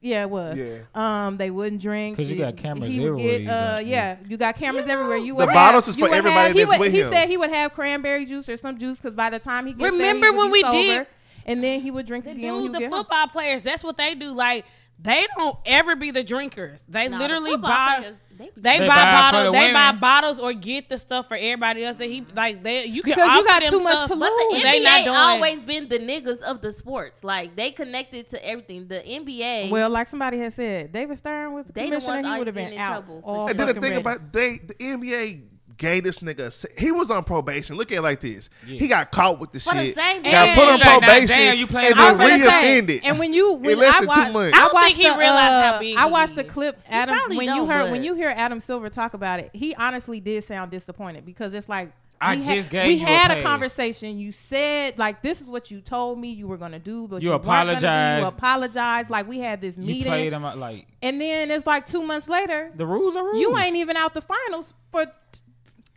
S4: Yeah, it was.
S2: Yeah.
S4: Um, they wouldn't drink.
S5: Because you got cameras
S4: he
S5: everywhere.
S4: Get, uh,
S5: you
S4: yeah, you got cameras
S3: you know,
S4: everywhere. You would
S2: the
S4: have,
S2: bottles
S4: is
S2: for everybody
S4: have,
S2: that's
S4: would,
S2: with
S4: he
S2: him.
S4: He said he would have cranberry juice or some juice because by the time he gets
S1: remember
S4: there, he
S1: when we
S4: sober, did, and then he would drink
S1: the
S4: again.
S1: Dude, the
S4: football home.
S1: players, that's what they do. Like they don't ever be the drinkers. They
S3: nah,
S1: literally
S3: the
S1: buy
S3: players, they,
S1: they, buy,
S5: buy
S1: bottles. They buy bottles or get the stuff for everybody else. That he mm-hmm. like they you can
S4: because you got too much to lose.
S1: But the
S3: NBA always been the niggas of the sports. Like they connected to everything. The NBA.
S4: Well, like somebody has said, David Stern was the
S3: they
S4: commissioner. He would have been out.
S3: Trouble, sure.
S2: And then the thing
S4: ready.
S2: about they the NBA gave this nigga. He was on probation. Look at it like this.
S5: Yes.
S2: He got caught with the
S3: For
S2: shit.
S3: The same
S2: got put on
S5: like,
S2: probation.
S5: Damn, you playing
S2: and then reoffended.
S4: And when you when I,
S2: watch,
S1: I,
S4: I watched, the, uh, I watched the clip. Adam, when you heard when you hear Adam Silver talk about it, he honestly did sound disappointed because it's like
S5: I
S4: we
S5: just had,
S4: We had a,
S5: a
S4: conversation. You said like this is what you told me you were gonna do, but
S5: you,
S4: you apologized. You
S5: apologized.
S4: Like we had this meeting.
S5: You played him like,
S4: and then it's like two months later.
S5: The rules are rules.
S4: You ain't even out the finals for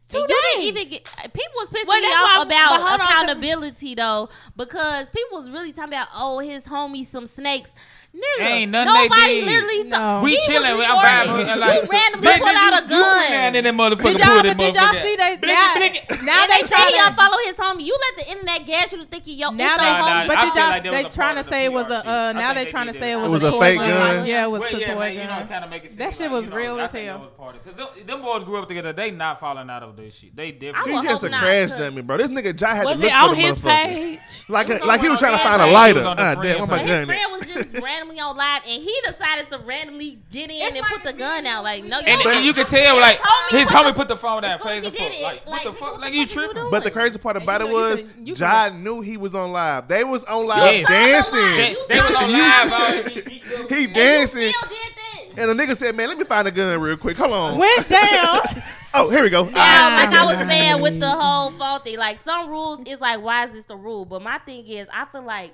S4: Two
S3: you
S4: days.
S3: didn't even get uh, people was pissing
S1: well,
S3: me off about accountability on. though because people was really talking about oh his homie some snakes. Nigga,
S5: ain't nothing
S3: nobody literally.
S4: No.
S3: Talk,
S5: we chilling. I'm vibing. Like,
S3: you randomly pulled out a gun.
S5: Man, in that motherfucker.
S4: Did y'all, did y'all see
S5: that?
S4: Now, now,
S3: now
S4: they,
S3: they say
S4: y'all
S3: follow his homie. You let the internet gas you to think he
S4: your
S3: now
S4: they,
S5: nah,
S3: homie.
S4: But did y'all?
S5: Like
S4: they trying to say it was a. Uh, now they trying to say it was a
S2: fake
S4: gun. Yeah, it was a toy gun. That shit was real as hell.
S5: Because them boys grew up together. They not falling out of this shit. They
S2: different. Just a
S3: not,
S2: crash dummy, bro. This nigga Ja had
S1: was
S2: to look
S1: it
S2: for
S1: on
S2: the
S1: his page?
S2: like, like he was trying to find
S5: page. a lighter.
S2: Ah, damn,
S3: His friend was just randomly on live, and he decided to randomly get in
S1: it's
S3: and
S1: like
S3: put the gun out. Like, no, you
S5: and, you can tell, like, his homie put the phone down. Face the fuck, like, what the fuck, like you tripping?
S2: But the crazy part about it was, Ja knew he was on live. They was on live dancing.
S5: They was on live.
S2: He dancing. And the nigga said, "Man, let me find a gun real quick. Hold on."
S4: Went down.
S2: Oh, here we go.
S3: Now, like I was saying with the whole faulty, like some rules is like, why is this the rule? But my thing is, I feel like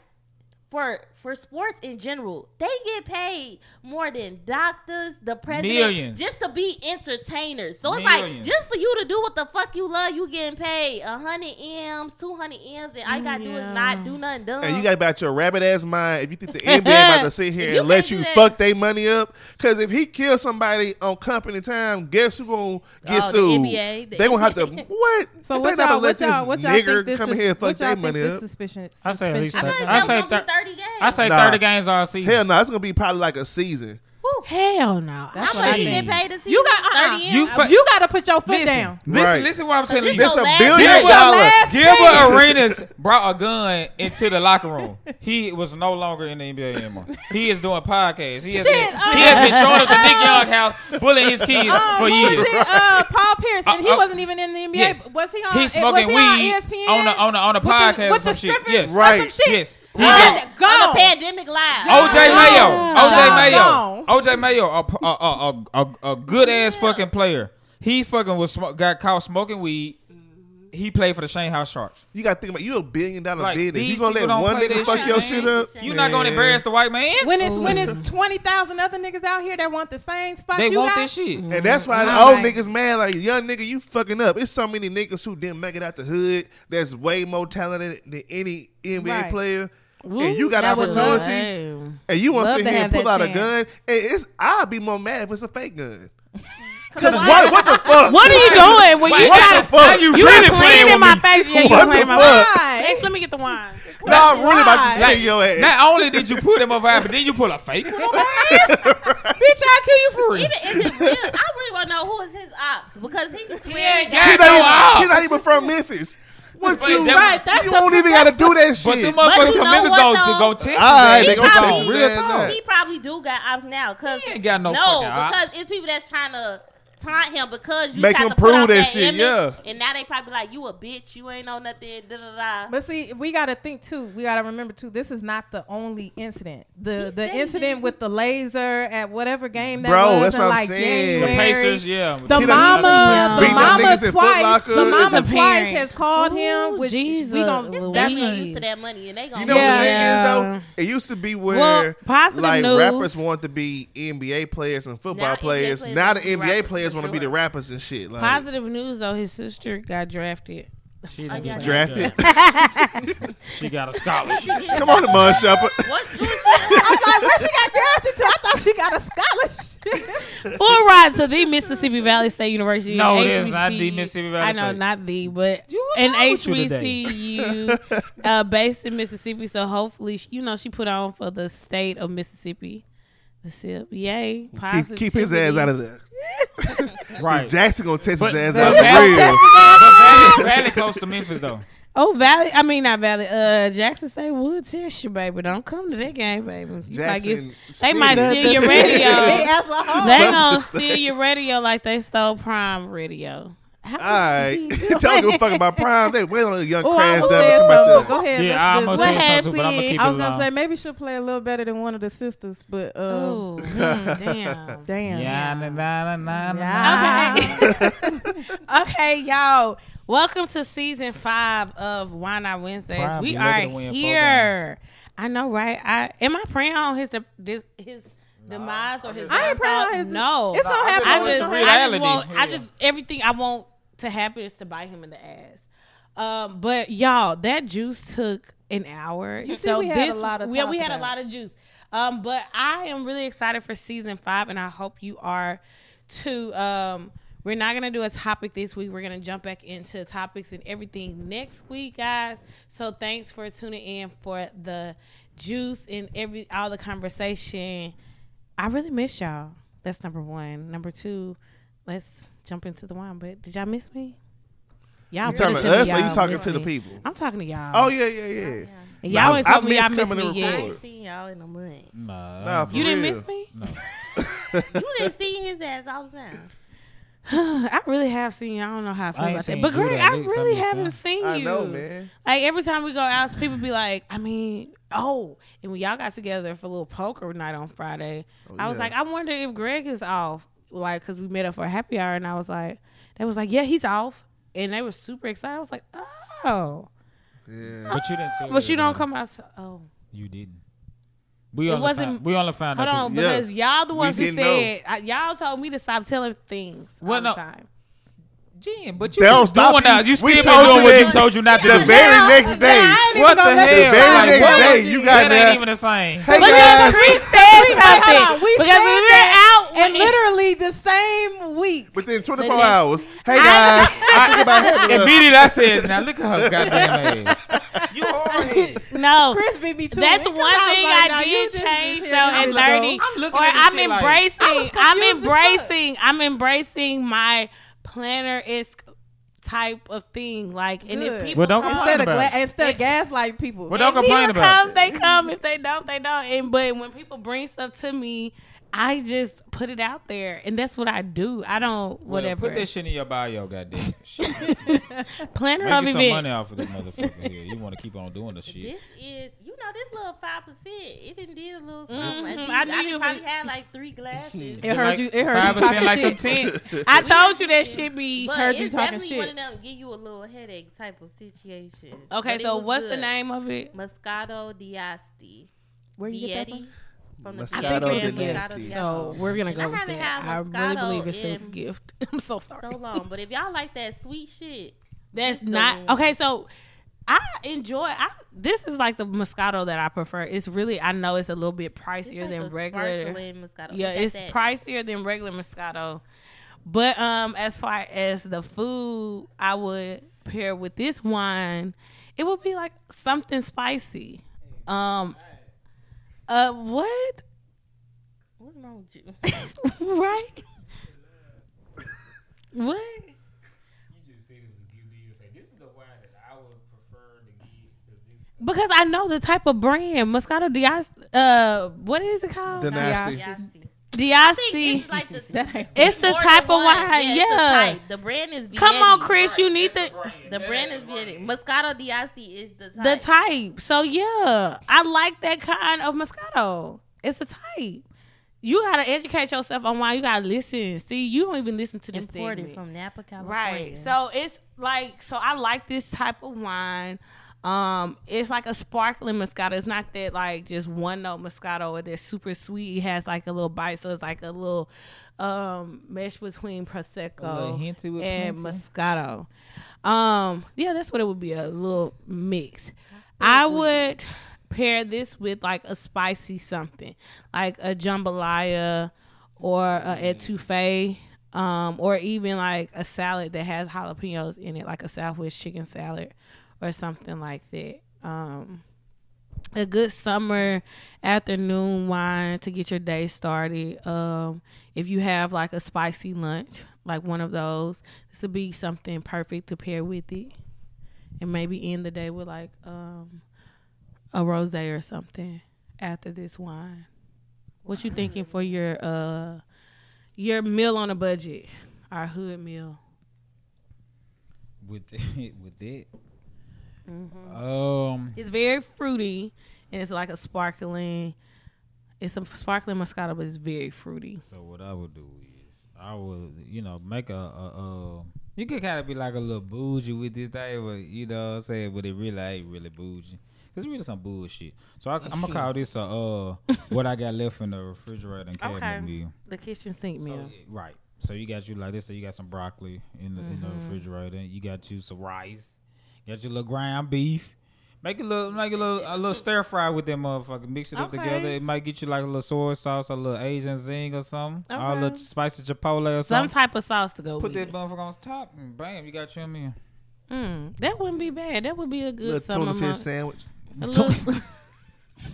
S3: for for sports in general, they get paid more than doctors, the president,
S5: Millions.
S3: just to be entertainers. So it's like just for you to do what the fuck you love, you getting paid a hundred m's, two hundred m's, and all you gotta do is not do nothing dumb.
S2: And you got about your rabbit ass mind if you think the NBA about to sit here and let you
S3: that-
S2: fuck their money up. Because if he kills somebody on company time, guess who gonna get
S3: Oh, the
S2: sued?
S3: NBA, the
S2: they gonna have to
S3: NBA.
S2: what?
S4: So what y'all,
S2: let
S4: what y'all,
S2: this
S4: what y'all
S2: nigger
S4: think this
S2: come
S4: is,
S2: here and fuck their money up.
S4: suspicion?
S5: I say at least
S3: I
S5: I say thir-
S3: thirty games.
S5: I say
S2: Nah.
S5: thirty games all season.
S2: Hell no, it's gonna be probably like a season.
S1: Hell no.
S4: That's
S3: How
S4: I
S3: much you get paid this season?
S4: You got uh-uh.
S5: You
S3: M's?
S4: you got to put your foot
S5: Listen,
S4: down.
S5: listen,
S2: Right.
S5: listen what I'm telling
S3: This
S5: you.
S2: This
S3: your
S2: a
S3: last
S2: billion
S3: chance.
S2: dollars.
S4: last
S5: Gilbert
S4: chance.
S5: Arenas brought a gun into the locker room. He was no longer in the NBA anymore. He is doing podcasts. He has,
S4: Shit,
S5: been,
S4: uh,
S5: he has been showing up to Nick Young house, bullying his kids
S4: Um,
S5: for
S4: who
S5: years.
S4: was it? Uh, Paul Pierce, and he
S5: Uh, uh,
S4: wasn't even in the NBA.
S5: yes.
S4: Was he on?
S5: He's smoking
S4: was he on
S5: weed
S4: ESPN
S5: on the on the on the
S4: With the-
S5: podcast
S4: with
S5: some
S4: the
S5: shit.
S4: strippers?
S5: Yes,
S2: Right.
S5: yes. He
S3: On,
S5: get-
S3: on
S4: gone.
S3: the pandemic live.
S5: OJ
S1: Oh.
S5: Mayo, OJ
S1: Gone.
S5: Mayo,
S4: Gone.
S5: OJ Mayo, a, a, a, a, a good ass fucking player. He fucking was sm- got caught smoking weed. He played for the Shanghai Sharks.
S2: You gotta think about you a billion dollar
S5: Like,
S2: business. You gonna let one nigga fuck
S5: shit,
S2: your
S5: man.
S2: shit up?
S5: You not gonna embarrass the white man.
S4: When it's when it's twenty thousand other niggas out here that want the same spot
S5: They
S4: you
S5: want
S4: got.
S5: this shit.
S2: And that's why the
S4: All
S2: old
S4: right.
S2: niggas mad like young nigga, you fucking up. It's so many niggas who didn't make it out the hood. That's way more talented than any NBA
S4: Right.
S2: player. and you got
S4: that would love-
S2: opportunity, and you want to sit here and pull
S4: that
S2: out a gun. And it's I'd be more mad if it's a fake gun.
S3: Cause
S2: Cause what, what the fuck?
S1: What are you doing when you
S2: What
S1: got
S2: the fuck?
S1: you,
S2: You really
S1: playing
S2: playing
S1: in my face? Yeah, you
S2: What
S1: playing in
S2: the
S1: my
S2: fuck?
S1: face. Next, let me get the wine.
S2: No, I'm really about to
S4: Right.
S2: spin your ass.
S5: Not only did you put him over, but then you pull a fake one over my ass. Bitch, I kill you for real.
S3: Even if it's real, I really want to know who is his ops because he can swear
S5: ain't got
S2: he,
S5: no ops.
S2: he not even from Memphis. What
S5: But
S2: you
S5: that-
S4: Right, that's
S2: you
S4: the-
S2: don't even got to do that shit.
S5: But them
S3: But
S5: motherfuckers from Memphis go to go Texas.
S2: All right, they
S3: He
S2: gonna
S3: probably,
S5: real
S2: man,
S3: he probably do got ops now because
S5: He ain't got no
S3: no
S5: fucking ops.
S3: because it's people that's trying to taunt him because you
S2: Make
S3: tried
S2: him
S3: to put
S2: prove
S3: out
S2: that
S3: that
S2: shit,
S3: image,
S2: yeah.
S3: and now they probably like you a bitch, you ain't know nothing, da da da.
S4: But see, we got to think too. We got to remember too. This is not the only incident. The
S3: He
S4: the incident
S3: it.
S4: with the laser at whatever game that
S2: Bro,
S4: was
S2: that's
S4: in
S2: what I'm
S4: like
S2: saying.
S5: The Pacers, yeah.
S4: The
S2: He
S4: mama, the mama
S2: niggas in Foot
S4: twice, the mama twice has called him. Which
S1: Jesus
S4: we gon'
S1: Louise.
S4: that's
S3: They
S4: a,
S3: used to that money and they gonna
S2: You know
S1: Yeah.
S2: what the thing is though? It used to be where
S1: Well, positive
S2: like
S1: news.
S2: rappers want to be NBA players and football
S3: Now
S2: players.
S3: players
S2: Now the NBA players
S3: for
S2: want to be the rappers and shit. Like,
S1: Positive news though, his sister got drafted.
S5: She didn't get
S2: drafted.
S5: She got a scholarship.
S2: Come on, the mud shopper.
S3: What's good shit?
S4: I was like, where she got drafted to? I thought she got a scholarship.
S1: Full ride to the Mississippi Valley State University.
S5: No,
S1: and
S5: it is not the Mississippi Valley
S1: I know,
S5: State.
S1: not the, but
S5: You-
S1: an
S5: wrong with you today?
S1: HBCU uh, based in Mississippi. So hopefully, she- you know, she put on for the state of Mississippi. The SIP. Yay.
S2: Keep, keep his ass out of there.
S5: right.
S2: Jackson gonna test
S5: But-
S2: his ass
S5: but
S2: out
S5: Valley-
S2: for real.
S5: But Valley, Valley close to Memphis though.
S1: Oh, Valley. I mean, not Valley. Uh, Jackson State would test you, baby. Don't come to that game, baby.
S2: Jackson
S1: get- they might
S2: City.
S1: steal your radio.
S4: Big ass la hoe.
S1: they gonna steal your radio like they stole Prime Radio. How
S2: All right,
S1: was he
S2: don't give a fuck about prime. They wait on a young
S4: Oh, I
S2: crash
S4: was
S2: down
S4: saying
S2: come
S4: something.
S2: out
S4: Go ahead.
S5: Yeah, I
S4: let's
S5: almost
S4: do-
S1: What
S5: said something too, but I'm gonna keep
S4: I
S5: it
S4: was gonna
S5: alone.
S4: say maybe she'll play a little better than one of the sisters, but uh,
S1: Oh, mm, damn.
S4: damn.
S5: Yeah, na, na, na, na, na.
S4: Yeah.
S1: Okay. okay, y'all. Welcome to season five of Wine Knot Wednesdays.
S5: Prime
S1: we are
S5: looking to win four
S1: here. I know, right? I am I praying on his de- this his demise or his
S4: I ain't praying on
S1: downfall?
S4: his-
S1: No,
S4: It's gonna happen.
S1: I
S5: No,
S4: on
S5: it's
S1: just, I just want, I
S5: Yeah.
S1: just everything I want to happen is to bite him in the ass. Um, but y'all, that juice took an hour.
S4: You
S1: so
S4: we had a
S1: this,
S4: lot to
S1: we, we had a lot of juice. Um, but I am really excited for season five, and I hope you are too. Um, we're not gonna do a topic this week. We're gonna jump back into topics and everything next week, guys. So thanks for tuning in for the juice and every all the conversation. I really miss y'all. That's number one. Number two, let's jump into the wine. But did y'all miss me? Y'all
S2: You talking
S1: really
S2: to
S1: tell me
S2: us or you talking to the people?
S1: I'm talking to y'all.
S2: Oh yeah, yeah, yeah.
S1: And y'all
S2: I-
S1: ain't
S2: I
S1: told me
S2: miss
S1: y'all miss
S2: coming to
S1: me yet.
S3: I ain't seen y'all in a month.
S5: Nah,
S2: Nah, for
S1: You didn't miss me?
S5: no.
S3: You didn't see his ass all the time.
S1: I really have seen you. I don't know how I feel
S5: I
S1: about that. But Greg,
S5: that
S1: I
S5: week, so I
S1: really haven't
S5: that.
S1: seen
S2: I
S1: you.
S2: know, man.
S1: Like every time we go out, people be like, I mean, oh, and when y'all got together for a little poker night on Friday, oh, I was
S2: yeah.
S1: like, I wonder if Greg is off, like, because we met up for a happy hour, and I was like, they was like, yeah, he's off, and they were super excited. I was like, oh,
S2: Yeah.
S5: But you didn't see
S1: but you
S5: it,
S1: don't come out. So, oh,
S5: You didn't. We
S1: It
S5: only
S1: wasn't-
S5: found, we only found
S1: Hold
S5: out.
S1: on,
S2: Yeah.
S1: because y'all the
S2: We
S1: ones who said uh, y'all told me to stop telling things
S5: Well,
S1: all
S5: no.
S1: the time.
S5: Jen, but
S2: They
S5: you
S2: don't stop
S5: doing
S2: you.
S5: that. You still
S2: We
S5: been
S2: told
S5: doing
S2: you
S5: what you told you not to do.
S2: The very next day.
S5: What the hell?
S2: The very next day, you got
S5: That ain't
S2: there.
S5: even the same.
S2: Hey
S1: Because
S2: guys,
S1: we said something.
S4: hold
S1: because we were
S4: that,
S1: out
S4: and literally the same week.
S2: within 24
S3: The
S2: hours. Hey guys, I think about having a
S5: Immediately I said, now look at her goddamn ass. You hard
S1: No.
S4: Chris beat me too.
S1: That's one
S4: was
S1: thing
S4: like,
S1: I did
S4: just-
S1: change
S4: just
S1: though
S4: here
S1: at
S4: to go.
S1: 30.
S5: I'm looking
S1: or
S5: at this
S1: I'm
S5: shit like-
S1: embracing
S4: I was
S1: I'm
S4: confused as fuck.
S1: embracing I'm embracing my planner is type of thing. Like and if
S4: Good.
S1: people
S5: Well, don't
S1: come,
S4: Instead of
S5: about
S4: gla-
S5: it.
S4: instead of gaslight people.
S5: Well, don't
S1: if
S5: complain
S1: people
S5: about
S1: come,
S5: it.
S1: they come. If they don't, they don't. And but when people bring stuff to me, I just put it out there, and that's what I do. I don't
S5: Well,
S1: whatever.
S5: put that shit in your bio, goddamn. Shit.
S1: planner
S5: Make
S1: of
S5: you some money off of this motherfucker here. You want to keep on doing the shit.
S3: This is, you know, this little five percent. It done did a little something. Mm-hmm.
S1: I
S3: I,
S1: knew
S3: I
S1: you
S3: done probably
S1: was-
S3: had like three glasses.
S4: It heard you. It heard
S5: Five
S4: you
S5: percent,
S4: talking
S5: like some ten.
S1: I told you that shit be.
S3: But
S4: heard you
S3: it's
S4: talking
S3: definitely
S4: shit.
S3: one of them give you a little headache type of situation.
S1: Okay,
S3: But
S1: so
S3: was
S1: what's the name of it?
S3: Moscato d'Asti.
S4: Where are you get that from?
S3: From the
S2: Moscato
S3: brand
S2: d'Asti.
S3: Moscato d'Asti.
S1: So we're gonna go
S3: I
S1: with
S3: haven't
S1: that.
S3: had
S1: I really believe it's a gift. I'm so sorry.
S3: so long. But if y'all like that sweet shit,
S1: That's not
S3: one.
S1: okay. So I enjoy. I this is like the Moscato that I prefer. It's really I know it's a little bit pricier
S3: like
S1: than
S3: a
S1: regular.
S3: Moscato.
S1: Yeah, it's
S3: that-
S1: pricier than regular Moscato. But um, as far as the food, I would pair with this wine. It would be like something spicy. Um, uh, what?
S3: What's wrong with you?
S1: right? what?
S5: You just said it was a gift. You say this is the wine that I would prefer to give
S1: Because I know the type of brand Moscato Dias. Uh, what is it called?
S2: The nasty.
S3: d'Asti. I think
S1: d'Asti.
S3: it's like the
S4: That
S1: It's the type of wine.
S3: it's
S1: Yeah.
S3: The, type. the brand is.
S1: Come on, Chris. You need the
S3: The brand is Vietti. Moscato d'Asti is the type.
S1: the type. So yeah, I like that kind of Moscato. It's the type. You gotta educate yourself on why you gotta listen. See, you don't even listen to this
S3: imported
S1: segment.
S3: from Napa, California.
S1: Right. So it's like so I like this type of wine. Um, it's like a sparkling Moscato. It's not that like just one note Moscato or that's super sweet. It has like a little bite, so it's like a little um mesh between prosecco and. Moscato. Um, yeah, that's what it would be a little mix. I would pair this with like a spicy something, like a jambalaya or a etouffee, um, or even like a salad that has jalapenos in it, like a Southwest chicken salad or something like that. Um, a good summer afternoon wine to get your day started. Um, if you have like a spicy lunch, like one of those, this would be something perfect to pair with it. And maybe end the day with like um, a rosé or something after this wine. What you thinking for your uh your meal on a budget? Our hood meal.
S5: with it. With it. Um,
S1: It's very fruity and it's like a sparkling. It's a sparkling Moscato, but it's very fruity.
S5: so what I would do is I would, you know, make a, a, a you could kind of be like a little bougie with this thing, but you know what I'm saying, but it really ain't really bougie. Cause it's really some bullshit. So I, am gonna call this a uh, what I got left in the refrigerator and cabinet
S1: Okay.
S5: meal.
S1: The kitchen sink
S5: So,
S1: meal.
S5: right. So you got you like this. So you got some broccoli in the in the
S1: Mm-hmm.
S5: refrigerator. You got you some rice. Got your little ground beef. Make a little, make a little, a little stir fry with that motherfucker. Mix it up together. It might get you like a little soy sauce, a little Asian zing or something. All
S1: Okay.
S5: little spicy chipotle or
S1: Some
S5: something.
S1: type of sauce to go
S5: Put
S1: with.
S5: that
S1: it.
S5: motherfucker on top, and bam, you got your meal.
S1: Mm, that wouldn't be bad. That would be a good
S2: Little
S1: summer
S2: tuna fish
S1: month.
S2: sandwich.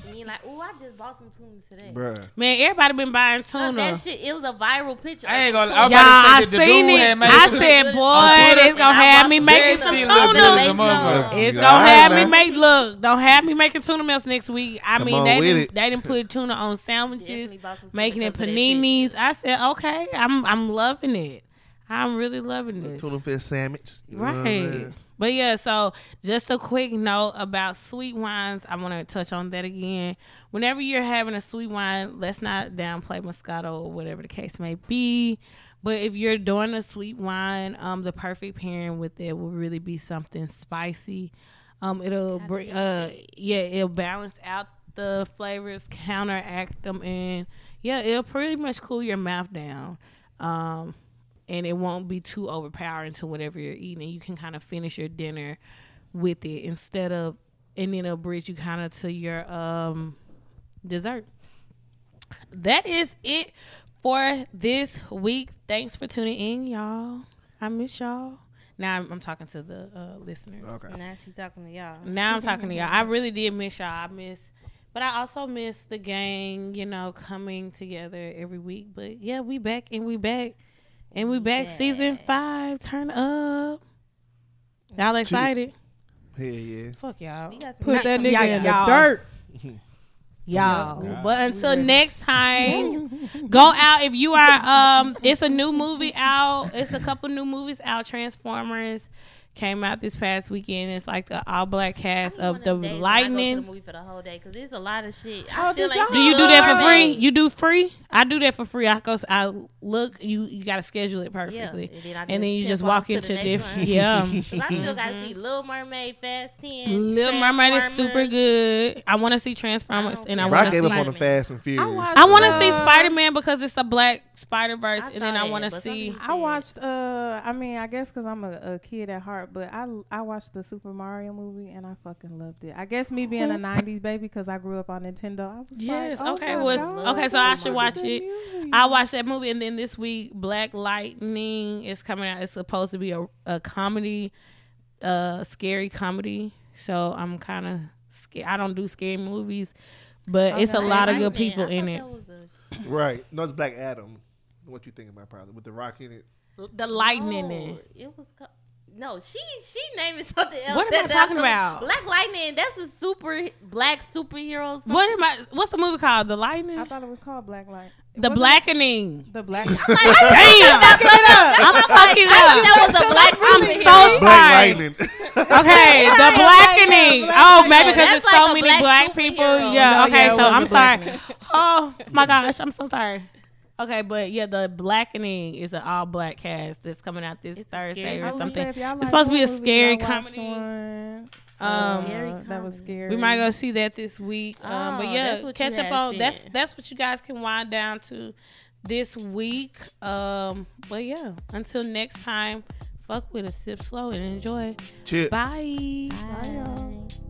S1: A
S3: And you're like, oh, I just bought some tuna today.
S2: Bruh.
S1: Man, everybody been buying tuna.
S3: that shit, it was a viral picture.
S5: I ain't gonna-
S3: Tuna.
S5: I was
S1: Y'all,
S5: about to
S1: I
S5: say that the
S1: seen
S5: dude
S1: it. I
S5: it-
S1: said,
S3: On
S1: boy, it's gonna have me
S3: some
S1: making some
S5: shit
S3: That
S5: look
S1: tuna.
S5: good as a
S3: makes
S5: motherfucker.
S3: some.
S1: It's gonna have me make look. Don't have me making tuna meals next week. I
S2: Come
S1: mean, they didn't,
S2: it.
S1: they didn't put tuna on sandwiches,
S3: bought some tuna
S1: making it
S3: because of that
S1: paninis. I said, okay, I'm I'm loving it. I'm really loving this.
S2: Tuna fish sandwich. You know what I'm
S1: Right. But yeah, so just a quick note about sweet wines. I want to touch on that again. Whenever you're having a sweet wine, let's not downplay Moscato or whatever the case may be. But if you're doing a sweet wine, um, the perfect pairing with it will really be something spicy. Um, it'll bring, uh, yeah, it'll balance out the flavors, counteract them, and yeah, it'll pretty much cool your mouth down. Um, and it won't be too overpowering to whatever you're eating. You can kind of finish your dinner with it instead of, and then it'll bridge you kind of to your um dessert. That is it for this week. Thanks for tuning in, y'all. I miss y'all. Now I'm, I'm talking to the uh, listeners.
S2: Okay.
S3: Now she's talking to y'all.
S1: Now I'm talking to y'all. I really did miss y'all. I miss, but I also miss the gang. You know, coming together every week. But yeah, we back and we back and we back. Season five. Turn up. Y'all excited?
S2: Hell yeah.
S1: Fuck y'all.
S3: We got
S4: Put that nigga
S1: y'all-
S4: in the
S1: y'all-
S4: dirt.
S1: y'all.
S5: Yeah.
S1: But until next time, go out. If you are, um, it's a new movie out. It's a couple new movies out. Transformers came out this past weekend. It's like the all black cast of the
S3: one days when I go to the
S1: Lightning.
S3: movie for the whole day because there's a lot of shit.
S4: Oh,
S3: I still ain't
S4: y'all-
S1: Do you do that for free?
S3: Mermaid.
S1: You do free? I do that for free. I go. I look. You you got to schedule it perfectly,
S3: and then,
S1: and then you just
S3: off
S1: walk into different.
S3: Yeah,
S1: Yeah.
S3: 'Cause I still gotta see Little Mermaid, Fast Ten.
S1: Little Mermaid is super good. I want to see Transformers,
S3: I
S1: and I
S3: don't
S2: Bro, I
S1: want to
S2: gave
S1: see.
S2: up on the Fast and Furious.
S4: watched-
S1: I want to see
S4: Uh,
S1: Spider Man because it's a black Spider Verse, and
S3: saw
S1: then I want to see.
S4: I watched. Uh, I mean, I guess because I'm a, a kid at heart, but I I watched the Super Mario movie and I fucking loved it. I guess me being a '90s baby because I grew up on Nintendo. I was
S1: Yes,
S4: like, oh
S1: okay,
S4: my
S1: well,
S4: God,
S1: okay, so I should watch it.
S4: movie.
S1: I watched that movie, and then this week, Black Lightning is coming out. It's supposed to be a, a comedy, uh, scary comedy. So I'm kind of scared. I don't do scary movies, but it's a lot of good people
S3: I
S1: in
S3: thought
S1: it.
S3: that was a-
S2: Right. No, it's Black Adam. What you think about, probably with the Rock in it?
S1: The lightning in it.
S3: It was. Co- no, she she named it something else.
S1: What am I
S3: That's
S1: talking
S3: not-
S1: about?
S3: Black Lightning. That's a super black superhero. something.
S1: What am I? What's the movie called? The lightning.
S4: I thought it was called Black Light.
S1: The
S4: Wasn't it-
S1: blackening.
S4: The Black.
S1: Damn, I'm fucking up.
S3: I thought that was a black
S1: I'm so
S2: Black
S1: sorry.
S2: Lightning.
S1: Okay, the blackening. Oh, maybe because
S3: That's
S1: there's so
S3: like a
S1: many
S3: black
S1: black people. Yeah.
S4: No,
S1: Okay,
S4: yeah,
S1: so I'm sorry. Oh my gosh, I'm so sorry. Okay, but yeah, the blackening is an all black cast that's coming out this
S3: It's
S1: Thursday
S3: scary
S1: or
S4: I was gonna
S1: something.
S4: say, if y'all
S1: It's supposed to be a scary
S4: I
S1: comedy.
S4: one,
S1: Um,
S4: uh,
S3: Scary
S4: that was scary.
S1: We might go see that this week. Um, but
S3: Oh,
S1: yeah, catch up on that's
S3: said.
S1: that's what you guys can wind down to this week. Um, but yeah, until next time, fuck with a sip slow and enjoy.
S2: Chip.
S1: Bye.
S3: Bye.